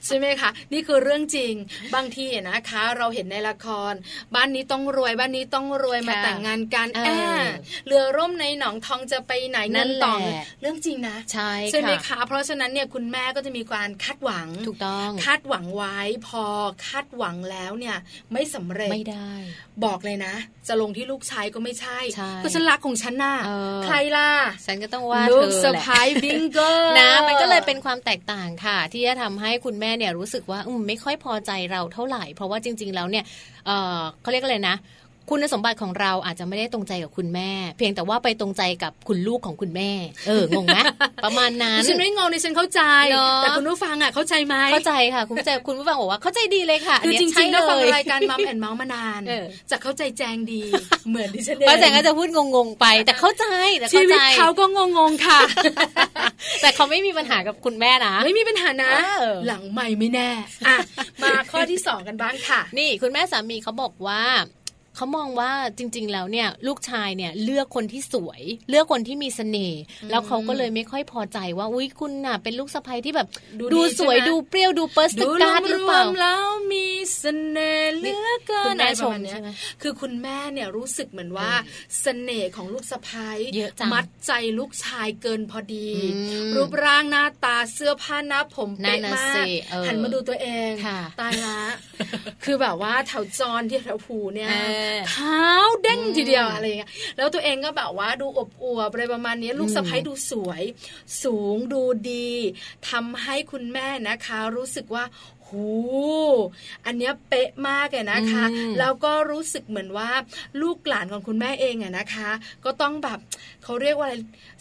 [SPEAKER 3] ใช่ไหมคะนี่คือเรื่องจริงบางทีนะคะเราเห็นในละคร บ้านนี้ต้องรวยบ้านนี้ต้องรวยมาแต่งงานกันแอบเรือร่มในหนองทองจะไปไหนนั่นต่อเรื่องจริงนะ
[SPEAKER 2] ใช่
[SPEAKER 3] ใช่ไหมคะเพราะฉะนั้นเนี่ยคุณแม่ก็จะมีการคาดหวัง
[SPEAKER 2] ถูกต้อง
[SPEAKER 3] คาดหวังไว้พอคาดหวังแล้วเนี่ยไม่สำเร็จ
[SPEAKER 2] ไม่ได้
[SPEAKER 3] บอกเลยนะ จะลงที่ลูกชายก็ไม่ใช่ก็ฉันรักของฉันน่ะใครล่ะ
[SPEAKER 2] ฉันก็ต้องว่า
[SPEAKER 3] ลูกสะพ้ายบิงเกอร์
[SPEAKER 2] นะมันก็เลยเป็นความแตกต่างค่ะ ที่จะทำให้คุณแม่เนี่ยรู้สึกว่าอืมไม่ค่อยพอใจเราเท่าไหร่เพราะว่าจริง ๆ แล้วเนี่ยเขาเรียกอะไรนะ คุณสมบัติของเราอาจจะไม่ได้ตรงใจกับคุณแม่ เพียงแต่ว่าไปตรงใจกับคุณลูกของคุณแม่ เอองงไหมประมาณนั้น
[SPEAKER 3] ฉันไม่งงดิฉันเข้าใจ แต่คุณผู้ฟังอะเข้าใจไหม
[SPEAKER 2] เข้าใจค่ะ คุณผู้ใจคุณผู้ฟังบอกว่าเข้าใจดีเลยค่ะ
[SPEAKER 3] คือจริงๆแล้วฟังรายการมัมแอนเมาส์มานานจะเข้าใจแจงดีเหมือนดิฉันเอง
[SPEAKER 2] ป้าแจงก็จะพูดงงๆไป แต่เข้าใจแต่
[SPEAKER 3] ชีวิตเขาก็งงๆค่ะ
[SPEAKER 2] แต่เขาไม่มีปัญหากับคุณแม่นะ
[SPEAKER 3] ไม่มีปัญหานะ หลังใหม่ไม่แน่อะมาข้อที่สองกันบ้างค่ะ
[SPEAKER 2] นี่ คุณแม่สามีเขาบอกว่า เขามองว่าจริง ๆ แล้วเนี่ยลูกชายเนี่ยเลือกคนที่สวย เลือกคนที่มีเสน่ห์แล้วเขาก็เลยไม่ค่อยพอใจว่าอุ้ยคุณน่ะ เป็นลูกสะใภ้ที่แบบดูสวยดูเปรี้ยวดูเปิร์สตการ์ดหรือเปล่า
[SPEAKER 3] แล้วมีเสน่ห์เลือกเกินอะไรประมาณนี้คือคุณแม่เนี่ยรู้สึกเหมือนว่าเสน่ห์ของลูกสะใภ้มัดใจลูกชายเกินพอดี รูปร่างหน้าตาเสื้อผ้าหน้าผมเป๊ะมากหันมาดูตัวเองตายละคือแบบว่าแถวจรที่แถวผูเนี่ยเท้าเด้งทีเดียวอะไรเงี้ยแล้วตัวเองก็แบบว่าดูอบอวบอะไรประมาณนี้ลูกสะพ้ยดูสวย สูงดูดีทำให้คุณแม่นะคะ รู้สึกว่า หูอันเนี้ยเป๊ะมากเลยนะคะแล้วก็รู้สึกเหมือนว่าลูกหลานของคุณแม่เองอะนะคะ ก็ต้องแบบเขาเรียกว่าอะไร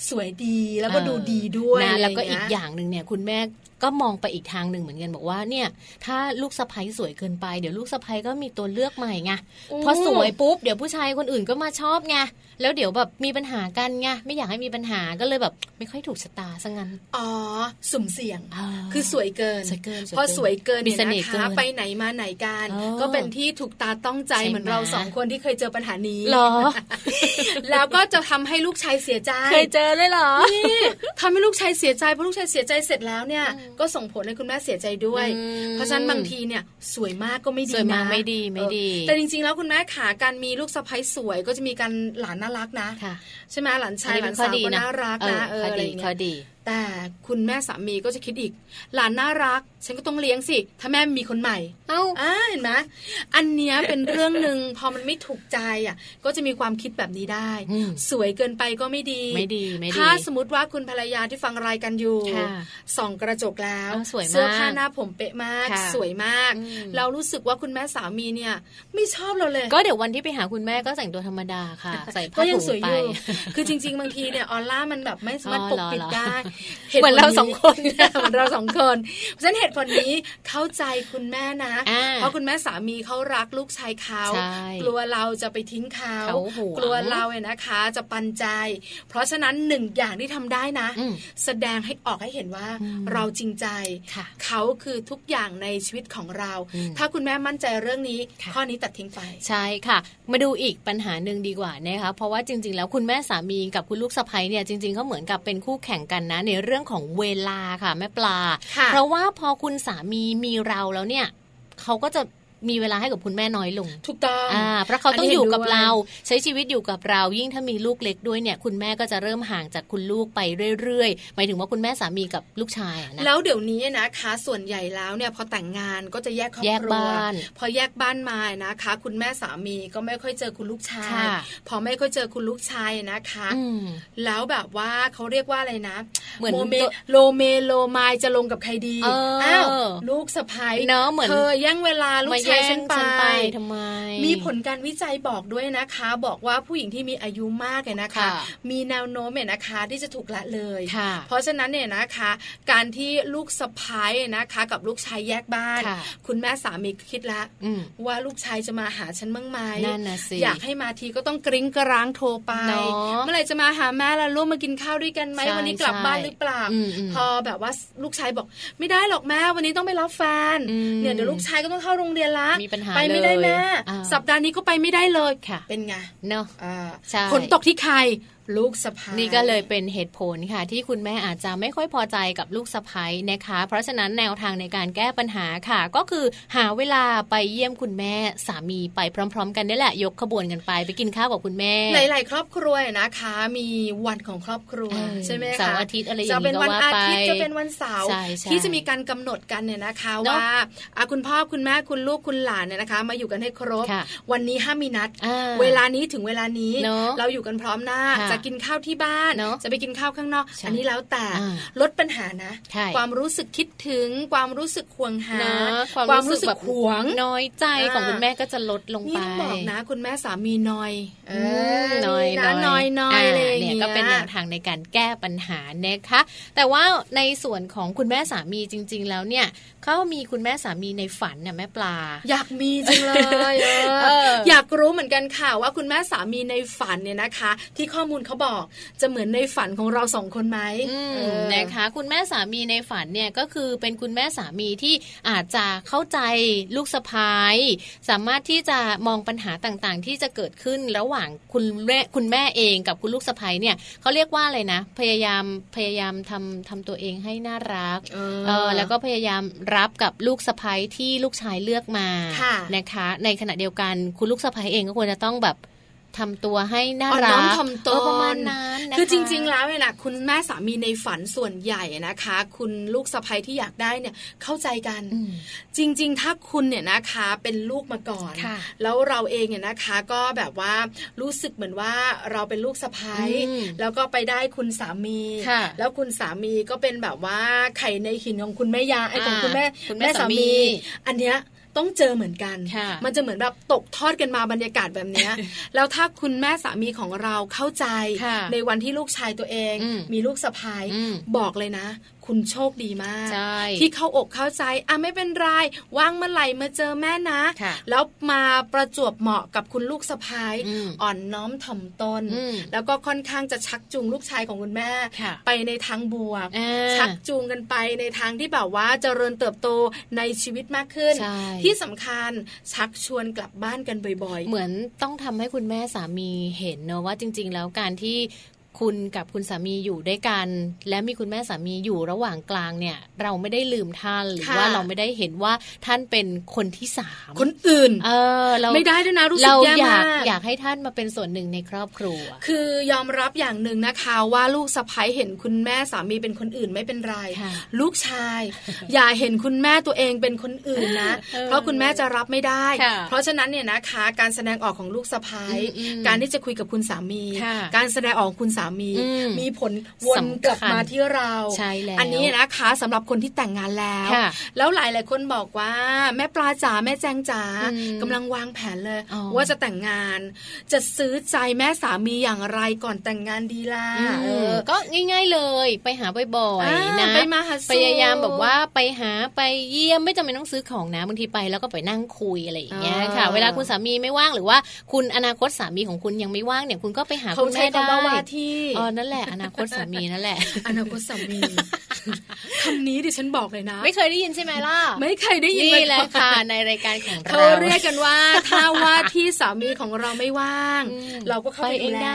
[SPEAKER 3] สวยดีแล้วก็ดูดีด้วย
[SPEAKER 2] นะแล้วก็อีกอย่างหนึ่งเนี่ยคุณแม่ก็มองไปอีกทางหนึ่งเหมือนกันบอกว่าเนี่ย ถ้าลูกสะพ้ยสวยเกินไปเดี๋ยวลูกสะพ้ยก็มีตัวเลือกใหม่ไงพอสวยปุ๊บเดี๋ยวผู้ชายคนอื่นก็มาชอบไง แล้วเดี๋ยวแบบมีปัญหากันไงไม่อยากให้มีปัญหาก็เลยแบบไม่ค่อยถูกชะตาซะงั้น
[SPEAKER 3] อ๋อสุ่มเสี่ยงคือสวยเกิน
[SPEAKER 2] สวยเกิน
[SPEAKER 3] พอสวยเกินเนี่ยนะคะไปไหนมาไหนกันก็เป็นที่ถูกตาต้องใจเหมือนเราสองคนที่เคยเจอปัญหานี้
[SPEAKER 2] หรอ
[SPEAKER 3] แล้วก็จะทำให้ลูกชายเสียใจ
[SPEAKER 2] เคยเจอเลยเหรอ
[SPEAKER 3] นี่ทำให้ลูกชายเสียใจพอลูกชายเสียใจเสร็จแล้วเนี่ย ก็ส่งผลให้คุณแม่เสียใจด้วย เพราะฉะนั้นบางทีเนี่ยสวยมากก็ไม่ดีนะส
[SPEAKER 2] วยมากไม่ดีไม่ดี
[SPEAKER 3] แต่จริงๆแล้วคุณแม่ขาการมีลูกสะใภ้สวยก็จะมีการหลานน่ารักนะใช่ไหมหลานชายหลานสาวก็น่ารักนะเอออะไรอย่างเงี้ย แต่คุณแม่สามีก็จะคิดอีก หลานน่ารัก ฉันก็ต้องเลี้ยงสิ ถ้าแม่มีคนใหม่
[SPEAKER 2] เอ้า
[SPEAKER 3] อ่าเห็นไหมอันเนี้ยเป็นเรื่องหนึ่งพอมันไม่ถูกใจอะ ก็จะมีความคิดแบบนี้ได้ สวยเกินไปก็ไม่ดี
[SPEAKER 2] ไม่ดีไม่ดี
[SPEAKER 3] ถ้าสมมติว่าคุณภรรยาที่ฟังรายกันอยู่ส่องกระจกแล้วเสื้อผ้าหน้าผมเป๊ะมาก สวยมาก เรารู้สึกว่าคุณแม่สามีเนี่ย ไม่ชอบเราเลย
[SPEAKER 2] ก็เดี๋ยววันที่ไปหาคุณแม่ก็แต่งตัวธรรมดาค่ะ ใส่ผ้าถุงไป
[SPEAKER 3] คือจริง ๆ บางทีเนี่ยออร่ามันแบบไม่สามารถปกปิดได้
[SPEAKER 2] เหมือนเราสองคน
[SPEAKER 3] เหมือนเราสองคนเพราะฉะนั้นเหตุผลนี้เข้าใจคุณแม่นะ เพราะคุณแม่สามีเขารักลูกชายเขากลัวเราจะไปทิ้งเขากลัวเราเนี่ยนะคะ จะปันใจ เพราะฉะนั้นหนึ่งอย่างที่ทำได้นะ แสดงให้ออกให้เห็นว่าเราจริงใจ เขาคือทุกอย่างในชีวิตของเรา ถ้าคุณแม่มั่นใจเรื่องนี้ ข้อนี้ตัดทิ้งไป
[SPEAKER 2] ใช่ค่ะ มาดูอีกปัญหาหนึ่งดีกว่านะคะเพราะว่าจริง ๆ แล้วคุณแม่สามีกับคุณลูกสะใภ้เนี่ยจริงๆเขาเหมือนกับเป็นคู่แข่งกันนะในเรื่องของเวลาค่ะแม่ปลา เพราะว่าพอคุณสามีมีเราแล้วเนี่ยเขาก็จะ มีเวลาให้กับคุณแม่น้อยลง
[SPEAKER 3] ถูกต้องอ่า
[SPEAKER 2] เพราะเขาต้องอยู่กับเรา ใช้ชีวิตอยู่กับเรา ยิ่งถ้ามีลูกเล็กด้วยเนี่ย คุณแม่ก็จะเริ่มห่างจากคุณลูกไปเรื่อยๆหมายถึงว่าคุณแม่สามีกับลูกชายนะ
[SPEAKER 3] แล้วเดี๋ยวนี้นะคะส่วนใหญ่แล้วเนี่ยพอแต่งงานก็จะแยกครอบครัวพอแยกบ้านมานะคะ คุณแม่สามีก็ไม่ค่อยเจอคุณลูกชาย พอไม่ค่อยเจอคุณลูกชายนะคะ แล้วแบบว่าเขาเรียกว่าอะไรนะเหมือนโลเมโลมายจะลงกับใครดีอ้าวลูกสะพ้าย
[SPEAKER 2] เนาะเหมือน
[SPEAKER 3] เธอแย่งเวลาลูกชายฉันไป
[SPEAKER 2] ทำไม
[SPEAKER 3] มีผลการวิจัยบอกด้วยนะคะ บอกว่าผู้หญิงที่มีอายุมากเนี่ยนะคะ มีแนวโน้มเนี่ยนะคะที่จะถูกละเลย เพราะฉะนั้นเนี่ยนะคะ การที่ลูกสะพ้ายนะคะ กับลูกชายแยกบ้าน คุณแม่สามีคิดละว่าลูกชายจะมาหาฉันบ้างไหมอยากให้มาทีก็ต้องกริ้งกร้างโทรไป เมื่อไหร่จะมาหาแม่แล้วลูกมากินข้าวด้วยกันไหมวันนี้กลับบ้านหรือเปล่า พอแบบว่าลูกชายบอก ไม่ได้หรอกแม่วันนี้ต้องไปรับแฟนเนี่ยเดี๋ยวลูกชายก็ต้องเข้าโรงเรียนละไปไม่ได้แม่สัปดาห์นี้ก็ไปไม่ได้เลยเป็นไง
[SPEAKER 2] เนาะ
[SPEAKER 3] ฝนตกที่ใคร ลูกสะพ้าย
[SPEAKER 2] นี่ก็เลยเป็นเหตุผลค่ะ ที่คุณแม่อาจจะไม่ค่อยพอใจกับลูกสะพ้ายนะคะ เพราะฉะนั้นแนวทางในการแก้ปัญหาค่ะ ก็คือหาเวลาไปเยี่ยมคุณแม่สามีไปพร้อม ๆ กันนี่แหละยกขบวนกันไปไปกินข้าวกับคุณแม่
[SPEAKER 3] หลาย ๆ ครอบครัวนะคะ มีวันของครอบครัวใช่ไหมคะ
[SPEAKER 2] เสาร์อาทิตย์อะไรอย่างนี้
[SPEAKER 3] จะเป็นวันอาทิตย์จะเป็นวันเสาร์ที่จะมีการกำหนดกันเนี่ยนะคะว่าคุณพ่อคุณแม่คุณลูกคุณหลานเนี่ยนะคะ มาอยู่กันให้ครบ วันนี้ห้ามมีนัด เวลานี้ถึงเวลานี้เราอยู่กันพร้อมหน้าจะกินข้าวที่บ้านานจะไปกินข้าวข้างนอก อันนี้แล้วแต่ลดปัญหานะ ความรู้สึกคิดถึงความรู้สึกห่วงหาความรู้สึกหวง
[SPEAKER 2] น้อยใจของคุณแม่ก็จะลดลงไป
[SPEAKER 3] นี่บอกนะ คุณแม่สามีน้อย
[SPEAKER 2] น้อย
[SPEAKER 3] น้อยน้อยเลย
[SPEAKER 2] เนี่ยก็เป็นแนวทางในการแก้ปัญหานะคะ แต่ว่าในส่วนของคุณแม่สามีจริง ๆ แล้วเนี่ยเขามีคุณแม่สามีในฝันเนี่ยแม่ปลา
[SPEAKER 3] อยากมีจังเลยอยากรู้เหมือนกันค่ะว่าคุณแม่สามีในฝันเนี่ยนะคะ ที่ข้อมูลเขาบอก จะเหมือนในฝันของเราสองคนไหม
[SPEAKER 2] นะคะ คุณแม่สามีในฝันเนี่ยก็คือเป็นคุณแม่สามีที่อาจจะเข้าใจลูกสะพ้ายสามารถที่จะมองปัญหาต่างๆ ที่จะเกิดขึ้นระหว่างคุณแม่คุณแม่เองกับคุณลูกสะพ้ายเนี่ยเขาเรียกว่าอะไรนะ พยายามพยายามทำทำตัวเองให้น่ารักเออแล้วก็พยายามรับกับลูกสะพ้ายที่ลูกชายเลือกมานะคะ ในขณะเดียวกันคุณลูกสะพ้ายเองก็ควรจะต้องแบบ ทำตัวให้น่ารัก
[SPEAKER 3] ทำตัว
[SPEAKER 2] ประมาณนั้น
[SPEAKER 3] คือจริง ๆ แล้วเนี่ยนะคุณแม่สามีในฝันส่วนใหญ่นะคะ คุณลูกสะใภ้ที่อยากได้เนี่ยเข้าใจกัน จริง ๆ ถ้าคุณเนี่ยนะคะเป็นลูกมาก่อน แล้วเราเองเนี่ยนะคะก็แบบว่ารู้สึกเหมือนว่าเราเป็นลูกสะใภ้แล้วก็ไปได้คุณสามี แล้วคุณสามีก็เป็นแบบว่าไข่ในหินของคุณแม่ยาไอ้ของคุณแม่แม่สามี อันเนี้ย ต้องเจอเหมือนกัน มันจะเหมือนแบบตกทอดกันมาบรรยากาศแบบนี้ แล้วถ้าคุณแม่สามีของเราเข้าใจ ในวันที่ลูกชายตัวเอง มีลูกสะพ้ายบอกเลยนะคุณโชคดีมากที่เข้าอกเข้าใจอะไม่เป็นไรว่างเมื่อไหร่มาเจอแม่นะ แล้วมาประจวบเหมาะกับคุณลูกสะพ้ายอ่อนน้อมถ่อมตน แล้วก็ค่อนข้างจะชักจูงลูกชายของคุณแม่ ไปในทางบวก ชักจูงกันไปในทางที่แบบว่าจเจริญเติบโตในชีวิตมากขึ้น ที่สำคัญชักชวนกลับบ้านกันบ่อยๆ
[SPEAKER 2] เหมือนต้องทำให้คุณแม่สามีเห็นเนอะว่าจริง ๆ แล้วการที่ คุณกับคุณสามีอยู่ด้วยกัน และมีคุณแม่สามีอยู่ระหว่างกลางเนี่ย เราไม่ได้ลืมท่านหรือว่าเราไม่ได้เห็นว่าท่านเป็นคนที่สาม
[SPEAKER 3] คนอื่น
[SPEAKER 2] เออเรา
[SPEAKER 3] ไม่ได้ด้วยนะรู้สึกแย่
[SPEAKER 2] มากอยากให้ท่านมาเป็นส่วนหนึ่งในครอบครัว
[SPEAKER 3] คือยอมรับอย่างหนึ่งนะคะว่าลูกสะพ้ยเห็นคุณแม่สามีเป็นคนอื่นไม่เป็นไร ลูกชาย อย่าเห็นคุณแม่ตัวเองเป็นคนอื่นนะ เพราะคุณแม่จะรับไม่ได้ เพราะฉะนั้นเนี่ยนะคะ การแสดงออกของลูกสะพ้ยการที่จะคุยกับคุณสามี การแสดงออกคุณสามี มีผลวนกลับมาที่เรา
[SPEAKER 2] ใช่แล้ว
[SPEAKER 3] อันนี้นะคะสำหรับคนที่แต่งงานแล้ว แล้วหลายหลายคนบอกว่าแม่ปลาจ๋าแม่แจงจ๋ากำลังวางแผนเลย ว่าจะแต่งงาน จะซื้อใจแม่สามีอย่างไรก่อนแต่งงานดีล่ะ
[SPEAKER 2] ก็ง่าย ๆเลย ไปหาบ่อยๆนะ
[SPEAKER 3] ไปมาหา
[SPEAKER 2] พยายามแบบว่าไปหาไปเยี่ยมไม่จำเป็นต้องซื้อของนะบางทีไปแล้วก็ไปนั่งคุยอะไรอย่างเงี้ยค่ะ เวลาคุณสามีไม่ว่างหรือว่าคุณอนาคตสามีของคุณยังไม่ว่างเนี่ยคุณก็ไปหาคุณแม่ได้
[SPEAKER 3] ว่าที่
[SPEAKER 2] อ๋อนั่นแหละ อนาคตสามีนั่นแหละ
[SPEAKER 3] อนาคตสามีคำนี้ดิฉันบอกเลยนะ
[SPEAKER 2] ไม่เคยได้ยินใช่ไหมล่ะ
[SPEAKER 3] ไม่เคยได้ยิน
[SPEAKER 2] นี่แหละค่ะในรายการของเรา
[SPEAKER 3] เขาเรียกกันว่าถ้าว่าที่สามีของเราไม่ว่าง เราก็เข้าไปดูแล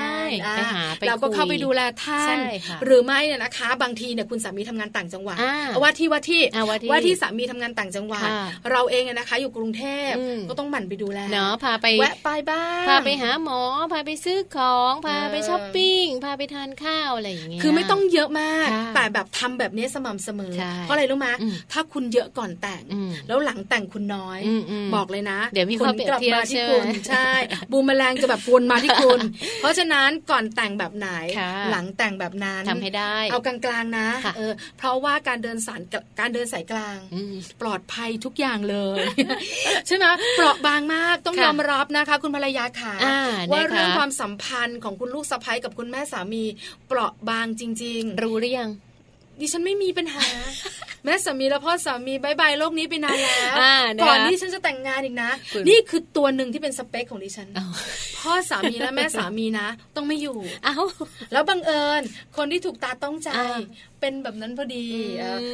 [SPEAKER 2] ไปหา
[SPEAKER 3] เราก็เข้าไปดูแลท่าน หรือไม่เนี่ยนะคะ บางทีเนี่ยคุณสามีทำงานต่างจังหวัดว่าที่ว่าที่ว่าที่สามีทำงานต่างจังหวัด เราเองนะคะ อยู่กรุงเทพก็ต้องหมั่นไปดูแล
[SPEAKER 2] เนาะพาไป
[SPEAKER 3] แวะไปบ้าง
[SPEAKER 2] พาไปหาหมอพาไปซื้อของพาไปช้อปปิ้งพาไปทานข้าวอะไรอย่างเงี้ย
[SPEAKER 3] คือไม่ต้องเยอะมาก แต่แบบทำแบบนี้สม่ำเสมอ เพราะอะไรรู้ไหมถ้าคุณเยอะก่อนแต่ง แล้วหลังแต่งคุณน้อย บอกเลยนะ
[SPEAKER 2] เดี๋ยวมีคน
[SPEAKER 3] กลับมาที่คุณใช่บูมแมลงจะแบบวนมาที่คุณ เพราะฉะนั้นก่อนแต่งแบบไหน หลังแต่งแบบนั้น
[SPEAKER 2] ทำให้ได้
[SPEAKER 3] เอากลางๆนะเออเพราะว่าการเดินสารการเดินสายกลาง ปลอดภัยทุกอย่างเลยใช่ไหมเปราะบางมากต้องยอมรับนะคะ คุณภรรยาค่ะว่าเรื่องความสัมพันธ์ของคุณลูกสะใภ้กับคุณแม่สามีเปราะบางจริง
[SPEAKER 2] ๆ รู้หรือยัง
[SPEAKER 3] ดิฉันไม่มีปัญหาแม่สามีและพ่อสามีบายบายโลกนี้ไปนานแล้วก่อนที่ฉันจะแต่งงานอีกนะ นี่คือตัวหนึ่งที่เป็นสเปคของดิฉัน พ่อสามีและแม่สามีนะ ต้องไม่อยู่
[SPEAKER 2] อ้า
[SPEAKER 3] แล้วบังเอิญคนที่ถูกตาต้องใจเป็นแบบนั้นพอดี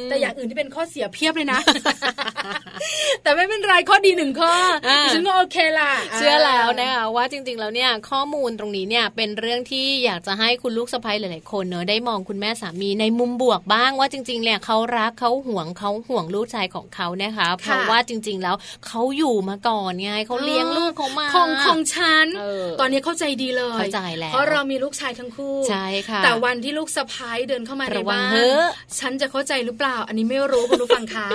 [SPEAKER 3] แต่อย่างอื่นที่เป็นข้อเสียเพียบเลยนะ แต่ไม่เป็นไรข้อดีหนึ่งข้อฉันก็โอเคล่ะ
[SPEAKER 2] เชื่อแล้วนะคะว่าจริง ๆ แล้วเนี่ยข้อมูลตรงนี้เนี่ยเป็นเรื่องที่อยากจะให้คุณลูกสะใภ้หลาย ๆ คนเนอะได้มองคุณแม่สามีในมุมบวกบ้างว่าจริง ๆ เนี่ยเขารักเขาห่วงเขาห่วงลูกชายของเขานะคะเพราะว่าจริง ๆ แล้วเขาอยู่มาก่อนไงเขาเลี้ยงลูกเขามา
[SPEAKER 3] ของของฉันตอนนี้เข้าใจดีเลย
[SPEAKER 2] เข้าใจแล้ว
[SPEAKER 3] เพราะเรามีลูกชายทั้งคู่
[SPEAKER 2] ใช่ค่ะ
[SPEAKER 3] แต่วันที่ลูกสะพ้ายเดินเข้ามาในบ้านฉันจะเข้าใจหรือเปล่า อันนี้ไม่รู้คุณผู้ฟังคะ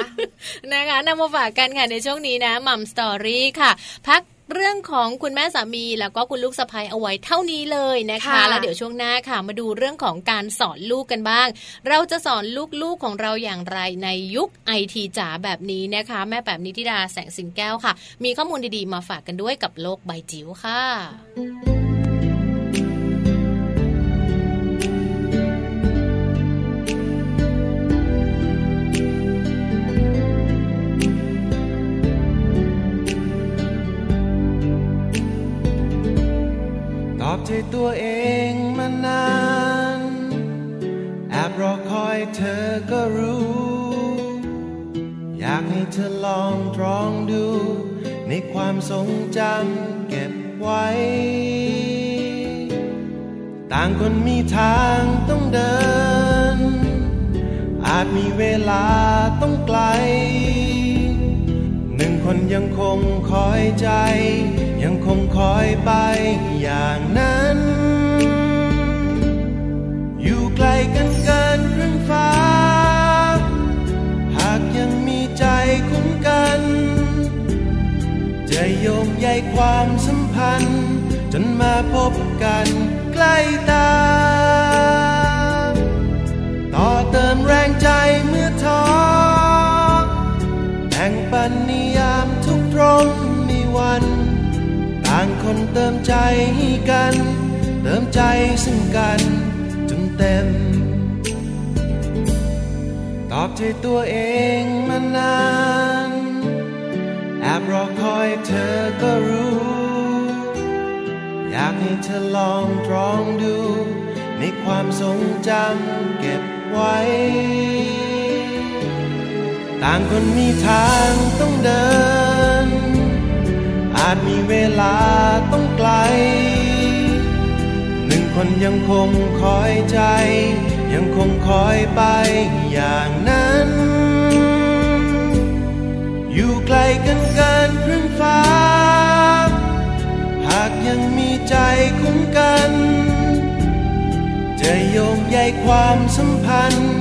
[SPEAKER 2] นะคะนำมาฝากกันค่ะในช่วงนี้นะมัมสตอรี่ค่ะ พัก เรื่องของคุณแม่สามีแล้วก็คุณลูกสะพ้ยเอาไว้เท่านี้เลยนะคะ แล้วเดี๋ยวช่วงหน้าค่ะ มาดูเรื่องของการสอนลูกกันบ้าง เราจะสอนลูกๆของเราอย่างไรในยุคไอทีจ๋าแบบนี้นะคะ แม่แบบนิติดาแสงสิงแก้วค่ะ มีข้อมูลดีๆมาฝากกันด้วยกับโลกใบจิ๋วค่ะ
[SPEAKER 5] ใจตัวเองมานาน แอบรอคอยเธอก็รู้ อยากให้เธอลองตรองดู ในความทรงจำเก็บไว้ ต่างคนมีทางต้องเดิน อาจมีเวลาต้องไกล หนึ่งคนยังคงคอยใจ ยังคงคอยไปอย่างนั้น อยู่ไกลกันเกินครึ่งฟ้า หากยังมีใจคุ้มกัน จะโยงใยความสัมพันธ์ จนมาพบกันใกล้ตา กัน เติมใจซึ่งกันจนเต็ม ตอบใจตัวเองมานาน แอบรอคอยเธอก็รู้ อยากให้เธอลองตรองดู ในความทรงจำเก็บไว้ ต่างคนมีทางต้องเดิน อาจมีเวลาต้องไกล หนึ่งคนยังคงคอยใจ ยังคงคอยไปอย่างนั้น อยู่ไกลกันเกินพื้นฟ้า หากยังมีใจคุ้มกัน จะโยงใยความสัมพันธ์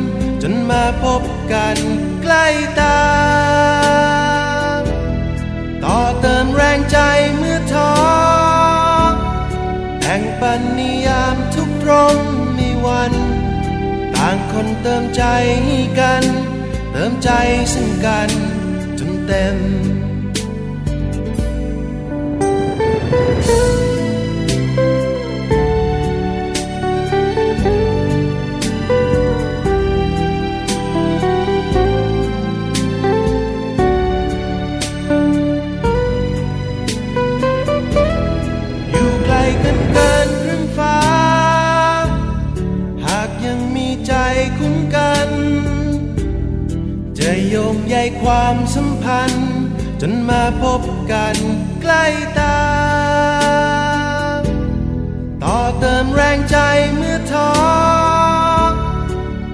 [SPEAKER 5] จนมาพบกันใกล้ตา ต่อเติม งใจเมื่อท้อแห่งปันนิยามทุกตรงมีวัน ต่างคนเติมใจกัน เติมใจซึ่งกันจนเต็ม จนมาพบกันใกล้ตา ต่อเติมแรงใจเมื่อท้อ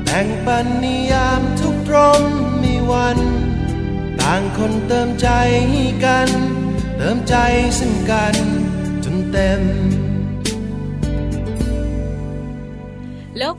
[SPEAKER 5] แบ่งปันนิยามทุกตรมมีวัน ต่างคนเติมใจให้กัน เติมใจซึ่งกันจนเต็ม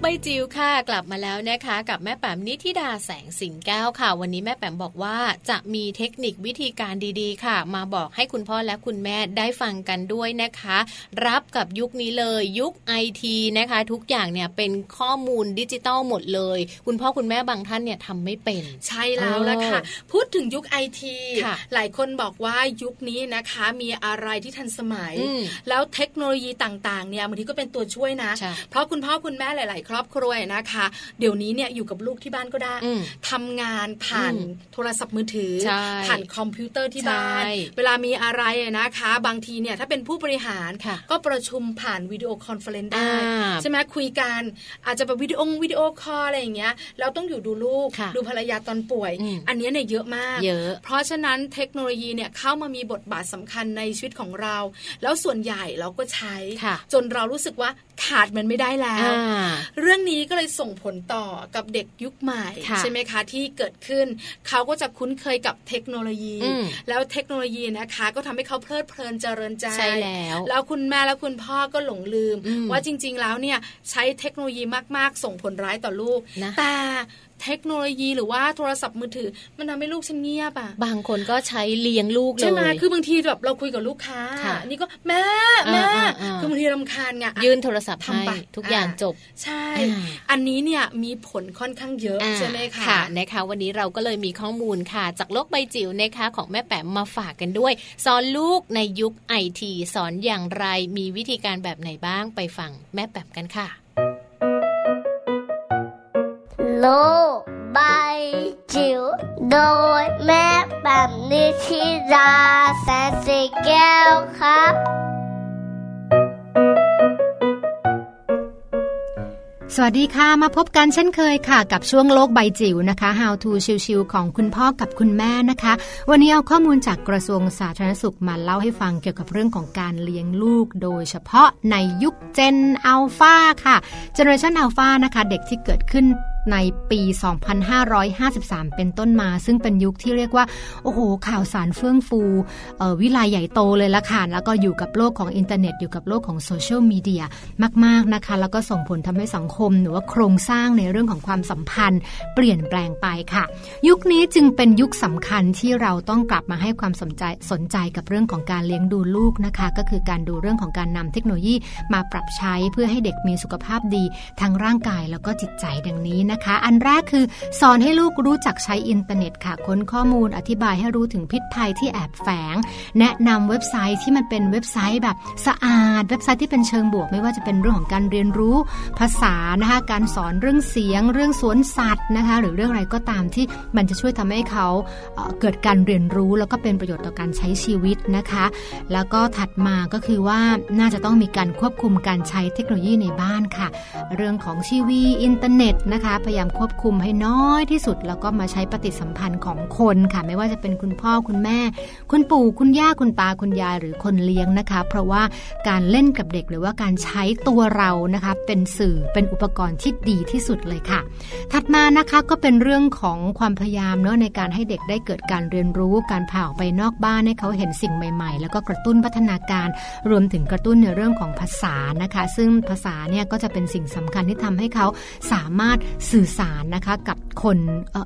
[SPEAKER 2] ใบจิ๋วค่ะ กลับมาแล้วนะคะ กับแม่แป๋มนิธิดาแสงสิงแก้วค่ะ วันนี้แม่แป๋มบอกว่าจะมีเทคนิควิธีการดีๆ ค่ะ มาบอกให้คุณพ่อและคุณแม่ได้ฟังกันด้วยนะคะ รับกับยุคนี้เลยยุคไอทีนะคะ ทุกอย่างเนี่ยเป็นข้อมูลดิจิตอลหมดเลย คุณพ่อคุณแม่บางท่านเนี่ยทำไม่เป็น
[SPEAKER 3] ใช่แล้วนะคะพูดถึงยุคไอที
[SPEAKER 2] ค่ะ
[SPEAKER 3] หลายคนบอกว่ายุคนี้นะคะมีอะไรที่ทันสมัย
[SPEAKER 2] อืม
[SPEAKER 3] แล้วเทคโนโลยีต่างๆเนี่ยบางทีก็เป็นตัวช่วยนะ
[SPEAKER 2] ใช่
[SPEAKER 3] เพราะคุณพ่อคุณแม่หลาย ๆ ครอบครัวนะคะ เดี๋ยวนี้เนี่ยอยู่กับลูกที่บ้านก็ได้
[SPEAKER 2] อืม
[SPEAKER 3] ทำงานผ่าน
[SPEAKER 2] อืม
[SPEAKER 3] โทรศัพท์มือถือ
[SPEAKER 2] ใช่
[SPEAKER 3] ผ่านคอมพิวเตอร์ที่บ้าน
[SPEAKER 2] ใช่
[SPEAKER 3] เวลามีอะไรนะคะ บางทีเนี่ยถ้าเป็นผู้บริหาร
[SPEAKER 2] ค่ะ
[SPEAKER 3] ก็ประชุมผ่านวิดีโอคอนเฟอเรนซ์ได้
[SPEAKER 2] อ่า
[SPEAKER 3] ใช่ไหมคุยกันอาจจะแบบวิดีโอวิดีโอคอลอะไรอย่างเงี้ยเราต้องอยู่ดูลูก
[SPEAKER 2] ค่ะ
[SPEAKER 3] ดูภรรยาตอนป่วย
[SPEAKER 2] อืม
[SPEAKER 3] อันเนี้ยเนี่ยเยอะมาก
[SPEAKER 2] เยอะ
[SPEAKER 3] เพราะฉะนั้นเทคโนโลยีเนี่ยเข้ามามีบทบาทสำคัญในชีวิตของเรา แล้วส่วนใหญ่เราก็ใช้
[SPEAKER 2] ค่ะ
[SPEAKER 3] จนเรารู้สึกว่าขาดมันไม่ได้แล้ว
[SPEAKER 2] อ่า
[SPEAKER 3] เรื่องนี้ก็เลยส่งผลต่อกับเด็กยุคใหม่
[SPEAKER 2] ค่ะ
[SPEAKER 3] ใช่ไหมคะที่เกิดขึ้น เขาก็จะคุ้นเคยกับเทคโนโลยี
[SPEAKER 2] อืม
[SPEAKER 3] แล้วเทคโนโลยีนะคะ ก็ทำให้เขาเพลิดเพลินเจริญใจ
[SPEAKER 2] ใช่แล้ว
[SPEAKER 3] แล้วคุณแม่และคุณพ่อก็หลงลืม
[SPEAKER 2] อืม
[SPEAKER 3] ว่าจริง ๆ แล้วเนี่ยใช้เทคโนโลยีมากๆ ส่งผลร้ายต่อลูก
[SPEAKER 2] นะ
[SPEAKER 3] แต่เทคโนโลยีหรือว่าโทรศัพท์มือถือ มันทำให้ลูกฉันเงียบอะ
[SPEAKER 2] บางคนก็ใช้เลี้ยงลูกเล
[SPEAKER 3] ใช่ไหม
[SPEAKER 2] ย
[SPEAKER 3] คือบางทีแบบเราคุยกับลูกค้า
[SPEAKER 2] ค่ะ
[SPEAKER 3] นี่ก็แม่แม่
[SPEAKER 2] อ่าอ่าอ่า
[SPEAKER 3] คือบางทีรำคาญไงอะ
[SPEAKER 2] ยื่นโทรศัพท์ให้
[SPEAKER 3] ทำไป
[SPEAKER 2] ทุกอย่าง
[SPEAKER 3] อ่า
[SPEAKER 2] จบ
[SPEAKER 3] ใช่
[SPEAKER 2] อ่า
[SPEAKER 3] อันนี้เนี่ยมีผลค่อนข้างเยอะ
[SPEAKER 2] อ่า
[SPEAKER 3] ใช่ไหมคะ
[SPEAKER 2] ค่ะนะคะ วันนี้เราก็เลยมีข้อมูลค่ะ จากโลกใบจิ๋วนะคะของแม่แปมมาฝากกันด้วย สอนลูกในยุคไอทีสอนอย่างไรมีวิธีการแบบไหนบ้างไปฟังแม่แปมกันค่ะ
[SPEAKER 6] โลกใบจิ๋วโดยแม่แบบนิชิราแสนสีแก้วครับ
[SPEAKER 7] สวัสดีค่ะ มาพบกันเช่นเคยค่ะ กับช่วงโลกใบจิ๋วนะคะ How to ชิวๆของคุณพ่อกับคุณแม่นะคะ วันนี้เอาข้อมูลจากกระทรวงสาธารณสุขมาเล่าให้ฟังเกี่ยวกับเรื่องของการเลี้ยงลูก โดยเฉพาะในยุคเจนอัลฟาค่ะเจเนอเรชันอัลฟานะคะ เด็กที่เกิดขึ้น ในปี 2553 เป็นต้นมา ซึ่งเป็นยุคที่เรียกว่า โอ้โห ข่าวสารเฟื่องฟูวิไลใหญ่โตเลยละค่ะ แล้วก็อยู่กับโลกของอินเทอร์เน็ต อยู่กับโลกของโซเชียลมีเดียมาก ๆ นะคะ แล้วก็ส่งผลทำให้สังคม หรือว่าโครงสร้างในเรื่องของความสัมพันธ์ เปลี่ยนแปลงไปค่ะ ยุคนี้จึงเป็นยุคสำคัญที่เราต้องกลับมาให้ความสนใจสนใจกับเรื่องของการเลี้ยงดูลูกนะคะ ก็คือการดูเรื่องของการนำเทคโนโลยีมาปรับใช้เพื่อให้เด็กมีสุขภาพดีทั้งร่างกายแล้วก็จิตใจดังนี้นะคะอันแรกคือสอนให้ลูกรู้จักใช้อินเทอร์เน็ตค่ะ ค้นข้อมูลอธิบายให้รู้ถึงพิษภัยที่แอบแฝง แนะนำเว็บไซต์ที่มันเป็นเว็บไซต์แบบสะอาด เว็บไซต์ที่เป็นเชิงบวก ไม่ว่าจะเป็นเรื่องของการเรียนรู้ภาษานะคะการสอนเรื่องเสียง เรื่องสวนสัตว์นะคะ หรือเรื่องอะไรก็ตามที่มันจะช่วยทำให้เขาเกิดการเรียนรู้แล้วก็เป็นประโยชน์ต่อการใช้ชีวิตนะคะ แล้วก็ถัดมาก็คือว่าน่าจะต้องมีการควบคุมการใช้เทคโนโลยีในบ้านค่ะ เรื่องของทีวีอินเทอร์เน็ตนะคะพยายามควบคุมให้น้อยที่สุด แล้วก็มาใช้ปฏิสัมพันธ์ของคนค่ะ ไม่ว่าจะเป็นคุณพ่อคุณแม่ คุณปู่คุณย่าคุณตาคุณยายหรือคนเลี้ยงนะคะ เพราะว่าการเล่นกับเด็กหรือว่าการใช้ตัวเรานะคะเป็นสื่อเป็นอุปกรณ์ที่ดีที่สุดเลยค่ะ ถัดมานะคะก็เป็นเรื่องของความพยายามเนาะในการให้เด็กได้เกิดการเรียนรู้การผ่าออกไปนอกบ้านให้เขาเห็นสิ่งใหม่ ๆ แล้วก็กระตุ้นพัฒนาการรวมถึงกระตุ้นในเรื่องของภาษานะคะ ซึ่งภาษาเนี่ยก็จะเป็นสิ่งสำคัญที่ทำให้เขาสามารถสื่อสารนะคะกับคน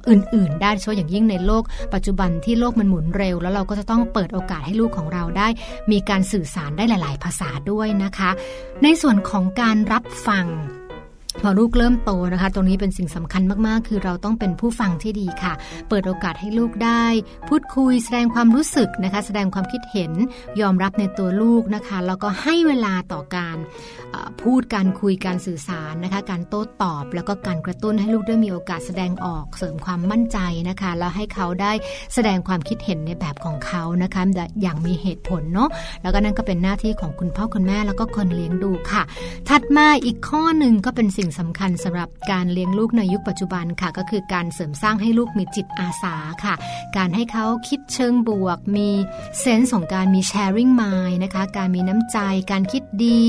[SPEAKER 7] อื่น ๆ ได้โดยเฉพาะอย่างยิ่งในโลก ปัจจุบันที่โลกมันหมุนเร็ว แล้วเราก็จะต้องเปิดโอกาสให้ลูกของเราได้ มีการสื่อสารได้หลาย ๆ ภาษาด้วยนะคะ ในส่วนของการรับฟัง พอลูกเริ่มโตนะคะ ตรงนี้เป็นสิ่งสำคัญมากๆ คือเราต้องเป็นผู้ฟังที่ดีค่ะ เปิดโอกาสให้ลูกได้ พูดคุยแสดงความรู้สึกนะคะ แสดงความคิดเห็นยอมรับในตัวลูกนะคะ แล้วก็ให้เวลาต่อการพูดการคุยการสื่อสารนะคะ การโต้ตอบ แล้วก็การกระตุ้นให้ลูกได้มีโอกาสแสดงออกเสริมความมั่นใจนะคะ แล้วให้เขาได้แสดงความคิดเห็นในแบบของเขานะคะอย่างมีเหตุผลเนาะแล้วก็นั่นก็เป็นหน้าที่ของคุณพ่อคุณแม่แล้วก็คนเลี้ยงดูค่ะ ถัดมาอีกข้อหนึ่งก็เป็นสิ่งสำคัญสำหรับการเลี้ยงลูกในยุคปัจจุบันค่ะ ก็คือการเสริมสร้างให้ลูกมีจิตอาสาค่ะ การให้เขาคิดเชิงบวก มีเซนส์ของการมี sharing mind นะคะ การมีน้ำใจ การคิดดี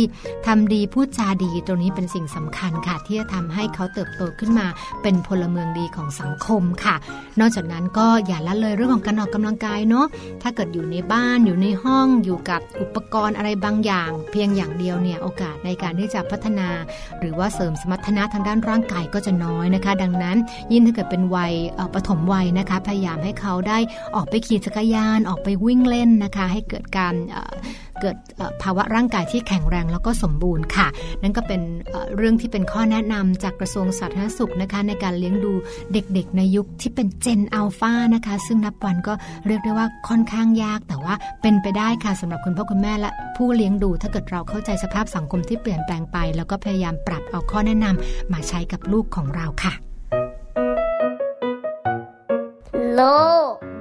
[SPEAKER 7] ทำดีพูดจาดีตรงนี้เป็นสิ่งสำคัญค่ะ ที่จะทำให้เขาเติบโตขึ้นมาเป็นพลเมืองดีของสังคมค่ะ นอกจากนั้นก็อย่าละเลยเรื่องของการออกกำลังกายเนาะถ้าเกิดอยู่ในบ้านอยู่ในห้องอยู่กับอุปกรณ์อะไรบางอย่าง เพียงอย่างเดียวเนี่ยโอกาสในการที่จะพัฒนา หรือว่าเสริมสมรรถนะทางด้านร่างกายก็จะน้อยนะคะ ดังนั้น ยิ่งถ้าเกิดเป็นวัยปฐมวัยนะคะ พยายามให้เขาได้ออกไปขี่จักรยานออกไปวิ่งเล่นนะคะ ให้เกิดการ เกิดภาวะร่างกายที่แข็งแรงแล้วก็สมบูรณ์ค่ะ นั่นก็เป็นเรื่องที่เป็นข้อแนะนำจากกระทรวงสาธารณสุขนะคะในการเลี้ยงดูเด็กๆ ในยุคที่เป็นเจนอัลฟานะคะ ซึ่งนับวันก็เรียกได้ว่าค่อนข้างยากแต่ว่าเป็นไปได้ค่ะสำหรับคุณพ่อคุณแม่และผู้เลี้ยงดูถ้าเกิดเราเข้าใจสภาพสังคมที่เปลี่ยนแปลงไป แล้วก็พยายามปรับเอาข้อแนะนำมาใช้กับลูกของเราค่ะ
[SPEAKER 6] โลใ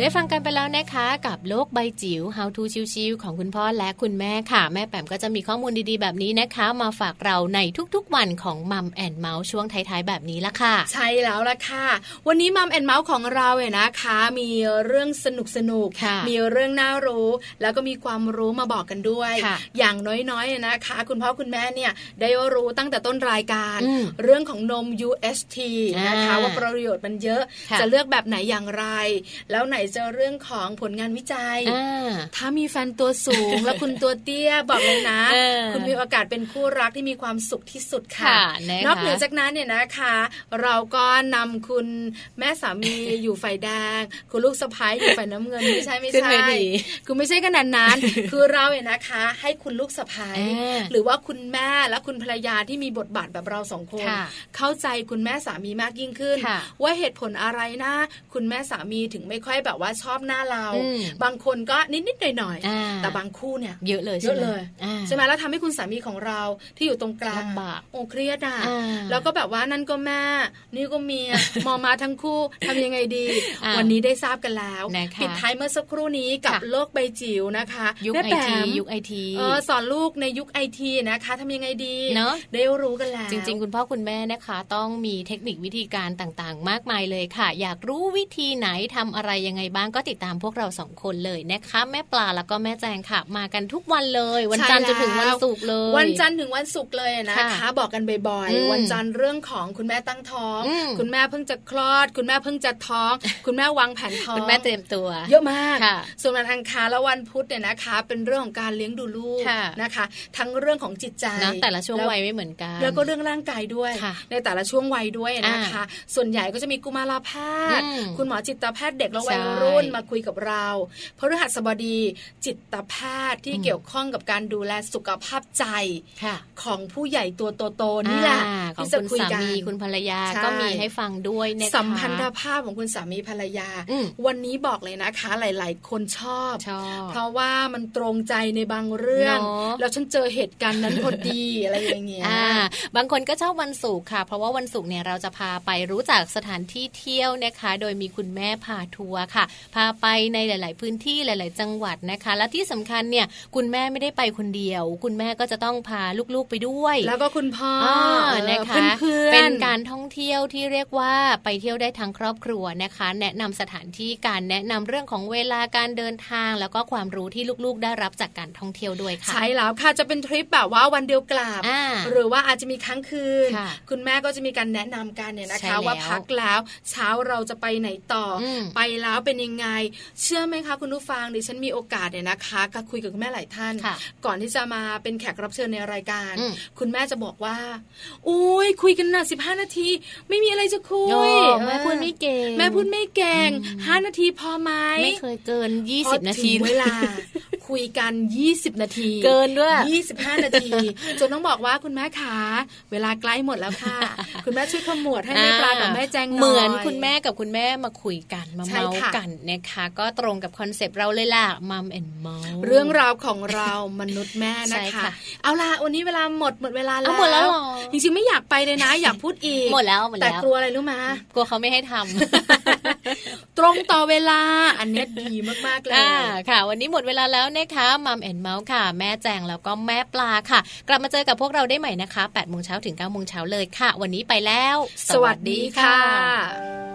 [SPEAKER 2] ได้ฟังกันไปแล้วนะคะ กับโลกใบจิ๋ว How to ชิวๆของคุณพ่อและคุณแม่ค่ะ แม่แปมก็จะมีข้อมูลดีๆแบบนี้นะคะ มาฝากเราในทุกๆวันของมัมแอนเมาท์ช่วงท้ายๆแบบนี้ละค่ะ
[SPEAKER 3] ใช่แล้วละค่ะ วันนี้มัมแอนเมาท์ของเราเนี่ยนะคะ มีเรื่องสนุกสนุกมีเรื่องน่ารู้ แล้วก็มีความรู้มาบอกกันด้วย อย่างน้อยๆนะคะ คุณพ่อคุณแม่เนี่ยได้รู้ตั้งแต่ต้นรายการ เรื่องของนม UST นะคะว่าประโยชน์มันเยอะ จะเลือกแบบไหนอย่างไร แล้วไหนเจอเรื่องของผลงานวิจัย ถ้ามีแฟนตัวสูง แล้วคุณตัวเตี้ยบอกเลยนะ คุณมีโอกาสเป็นคู่รักที่มีความสุขที่สุดค่ะ นอกเหนือจากนั้นเนี่ยนะคะ เราก็นำคุณแม่สามีอยู่ฝ่ายแดง คุณลูกสะพ้ายอยู่ฝ่ายน้ำเงินไม่ใช่ไม่ใช่คือไม่ใช่ขนาดนั้น คือเราเนี่ยนะคะ ให้คุณลูกสะพ้ายหรือว่าคุณแม่และคุณภรรยาที่มีบทบาทแบบเราสองคน เข้าใจคุณแม่สามีมากยิ่งขึ้น ว่าเหตุผลอะไรนะ คุณแม่สามีถึงไม่ค่อยแบบว่าชอบหน้าเรา บางคนก็นิดนิดหน่อยหน่อยแต่บางคู่เนี่ย
[SPEAKER 2] เยอะเลย
[SPEAKER 3] เยอะเลยใช่ไหมแล้วทำให้คุณสามีของเราที่อยู่ตรงกลางโอ้เครียดอะแล้วก็แบบว่านั่นก็แม่นี่ก็เมียมอมาทั้งคู่ทำยังไงดี วันนี้ได้ทราบกันแล้วปิดท้ายเมื่อสักครู่นี้กับโลกใบจิ๋วนะคะ
[SPEAKER 2] ยุคไอทียุคไอที
[SPEAKER 3] สอนลูกในยุคไอทีนะคะทำยังไงดีเนาะได้รู้กันแล้ว
[SPEAKER 2] จริง ๆ คุณพ่อคุณแม่นะคะ ต้องมีเทคนิควิธีการต่างๆ มากมายเลยค่ะ อยากรู้วิธีไหนทำอะไรยังไงบ้างก็ติดตามพวกเราสองคนเลยนะคะ แม่ปลาแล้วก็แม่แจงค่ะ มากันทุกวันเลย วันจันทร์จนถึงวันศุกร์เลย
[SPEAKER 3] วันจันทร์ถึงวันศุกร์เลยนะคะบอกกันบ่อยๆวันจันทร์เรื่องของคุณแม่ตั้งท้อง คุณแม่เพิ่งจะคลอด คุณแม่เพิ่งจะท้อง คุณแม่วางแผนท้อง
[SPEAKER 2] คุณแม่เตรียมตัว
[SPEAKER 3] เยอะมาก ส่วนวันอังคารและวันพุธเนี่ยนะคะ เป็นเรื่องของการเลี้ยงดูลูกนะคะ ทั้งเรื่องของจิตใจ
[SPEAKER 2] แต่ละช่วงวัยไม่เหมือนกัน
[SPEAKER 3] แล้วก็เรื่องร่างกายด้วย ในแต่ละช่วงวัยด้วยนะคะ ส่วนใหญ่ก็จะมีกุมารแพทย์ คุณหมอจิตแพทย์เด็กและวัยรุ่นมาคุยกับเราพฤหัสบดีจิตแพทย์ที่เกี่ยวข้องกับการดูแลสุขภาพใจของผู้ใหญ่ตัวโตๆนี่แหละ
[SPEAKER 2] ที่จะคุยกันคุณภรรยาก็มีให้ฟังด้วยนะคะ
[SPEAKER 3] สัมพันธภาพของคุณสามีภรรยา วันนี้บอกเลยนะคะ หลาย ๆ คนชอบ เพราะว่ามันตรงใจในบางเรื่อง แล้วฉันเจอเหตุการณ์นั้นพอดีอะไรอย่างเงี้ย
[SPEAKER 2] บางคนก็ชอบวันศุกร์ค่ะ เพราะว่าวันศุกร์เนี่ยเราจะพาไปรู้จักสถานที่เที่ยวนะคะ โดยมีคุณแม่พาทัวร์ค่ะค่ะ พาไปในหลาย ๆ พื้นที่หลาย ๆ จังหวัดนะคะ และที่สำคัญเนี่ยคุณแม่ไม่ได้ไปคนเดียว คุณแม่ก็จะต้องพาลูก ๆ ไปด้วย
[SPEAKER 3] แล้วก็คุณพ่อ
[SPEAKER 2] นะคะเป็นการท่องเที่ยวที่เรียกว่าไปเที่ยวได้ทั้งครอบครัวนะคะ แนะนำสถานที่การแนะนำเรื่องของเวลาการเดินทาง แล้วก็ความรู้ที่ลูก ๆ ได้รับจากการท่องเที่ยวด้วยค่ะใช่
[SPEAKER 3] แล้วค่ะจะเป็นทริปแบบว่าวันเดียวกลับหรือว่าอาจจะมีครั้งคืน คุณแม่ก็จะมีการแนะนำกันเนี่ยนะคะว่าพักแล้วเช้าเราจะไปไหนต่อ ไปแล้วเป็นยังไง เชื่อไหมคะคุณผู้ฟังดิฉันมีโอกาสเนี่ยนะคะก็คุยกับคุณแม่หลายท่าน ก่อนที่จะมาเป็นแขกรับเชิญในรายการ คุณแม่จะบอกว่าอุ้ยคุยกันนะสิบห้านาที ไม่มีอะไรจะคุย
[SPEAKER 2] แม่พูดไม่เก่ง
[SPEAKER 3] แม่พูดไม่เก่งห้านาทีพอไหม
[SPEAKER 2] ไม่เคยเกินยี่สิบนาที
[SPEAKER 3] เวลา คุยกัน20นาที
[SPEAKER 2] เกินด้วย
[SPEAKER 3] 25นาทีจนต้องบอกว่าคุณแม่ขาเวลาใกล้หมดแล้วค่ะ คุณแม่ช่วยขมวดให้แม่ปลากับแม่แจง
[SPEAKER 2] เหมือนคุณแม่กับคุณแม่มาคุยกันมาเมาท์กันนะคะ ก็ตรงกับคอนเซปต์เราเลยล่ะมัมแอนเมาท์
[SPEAKER 3] เรื่องราวของเรามนุษย์แม่นะคะเอาล่ะวันนี้เวลาหมดหมดเวลาแล้ว
[SPEAKER 2] หมดแล้ว
[SPEAKER 3] จริงๆไม่อยากไปเลยนะ อยากพูดอีก
[SPEAKER 2] หมดแล้วหมดแล้วแต่
[SPEAKER 3] กลัวอะไรรู้ไหม
[SPEAKER 2] กลัวเขาไม่ให้ทำ
[SPEAKER 3] ตรงต่อเวลาอันนี้ดีมากๆเลย
[SPEAKER 2] ค่ะ วันนี้หมดเวลาแล้วนะคะมัมแอนเมาท์ค่ะ แม่แจงแล้วก็แม่ปลาค่ะ กลับมาเจอกับพวกเราได้ใหม่นะคะ8โมงเช้าถึง9โมงเช้าเลยค่ะ วันนี้ไปแล้ว
[SPEAKER 3] สวัสดีค่ะ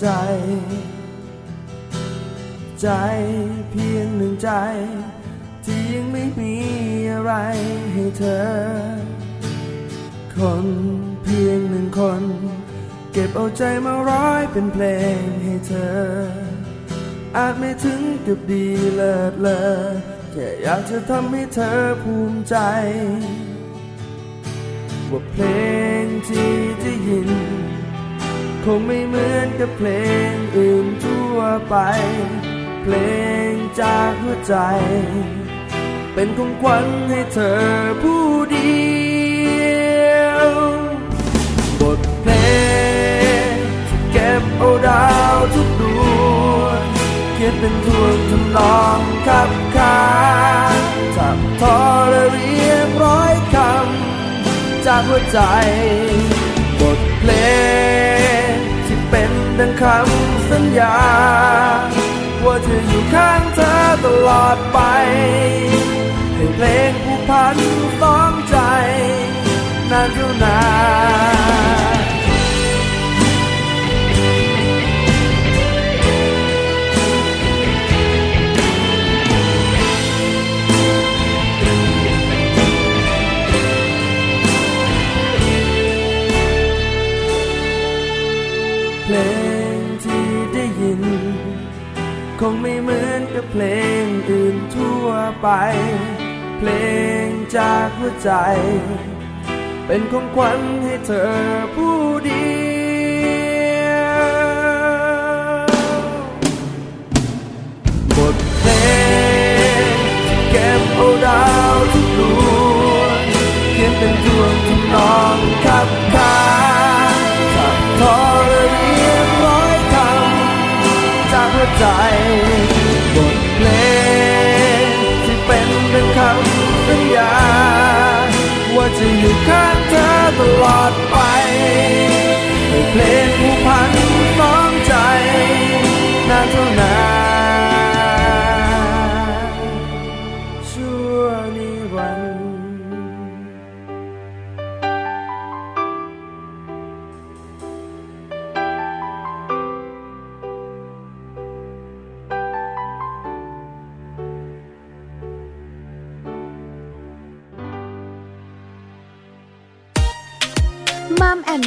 [SPEAKER 8] ใจ ใจเพียงหนึ่งใจ ที่ยังไม่มีอะไรให้เธอ คนเพียงหนึ่งคน เก็บเอาใจมาร้อยเป็นเพลงให้เธอ อาจไม่ถึงกับดีเลิศเลอแค่อยากจะทำให้เธอภูมิใจ ว่าเพลงที่ได้ยิน คงไม่เหมือนกับเพลงอื่นทั่วไป เพลงจากหัวใจ เป็นของขวัญให้เธอผู้เดียว บทเพลงที่เก็บเอาดาวทุกดวงเขียนเป็นทวนทำนองขับขาทับทอและเรียงร้อยคำจากหัวใจ บทเพลง ดังคำสัญญา ว่าจะอยู่ข้างเธอตลอดไป ไป เพลงจากหัวใจ เป็นของขวัญให้เธอผู้เดียวบทเพลงเก็บเอาดาวทุกดวงเขียนเป็นดวงทำนองขับขาขับทอเรียบร้อยคำจากหัวใจ จะอยู่ข้างเธอตลอดไปเพลงผู้พันฟ้องใจนานเท่านา
[SPEAKER 4] น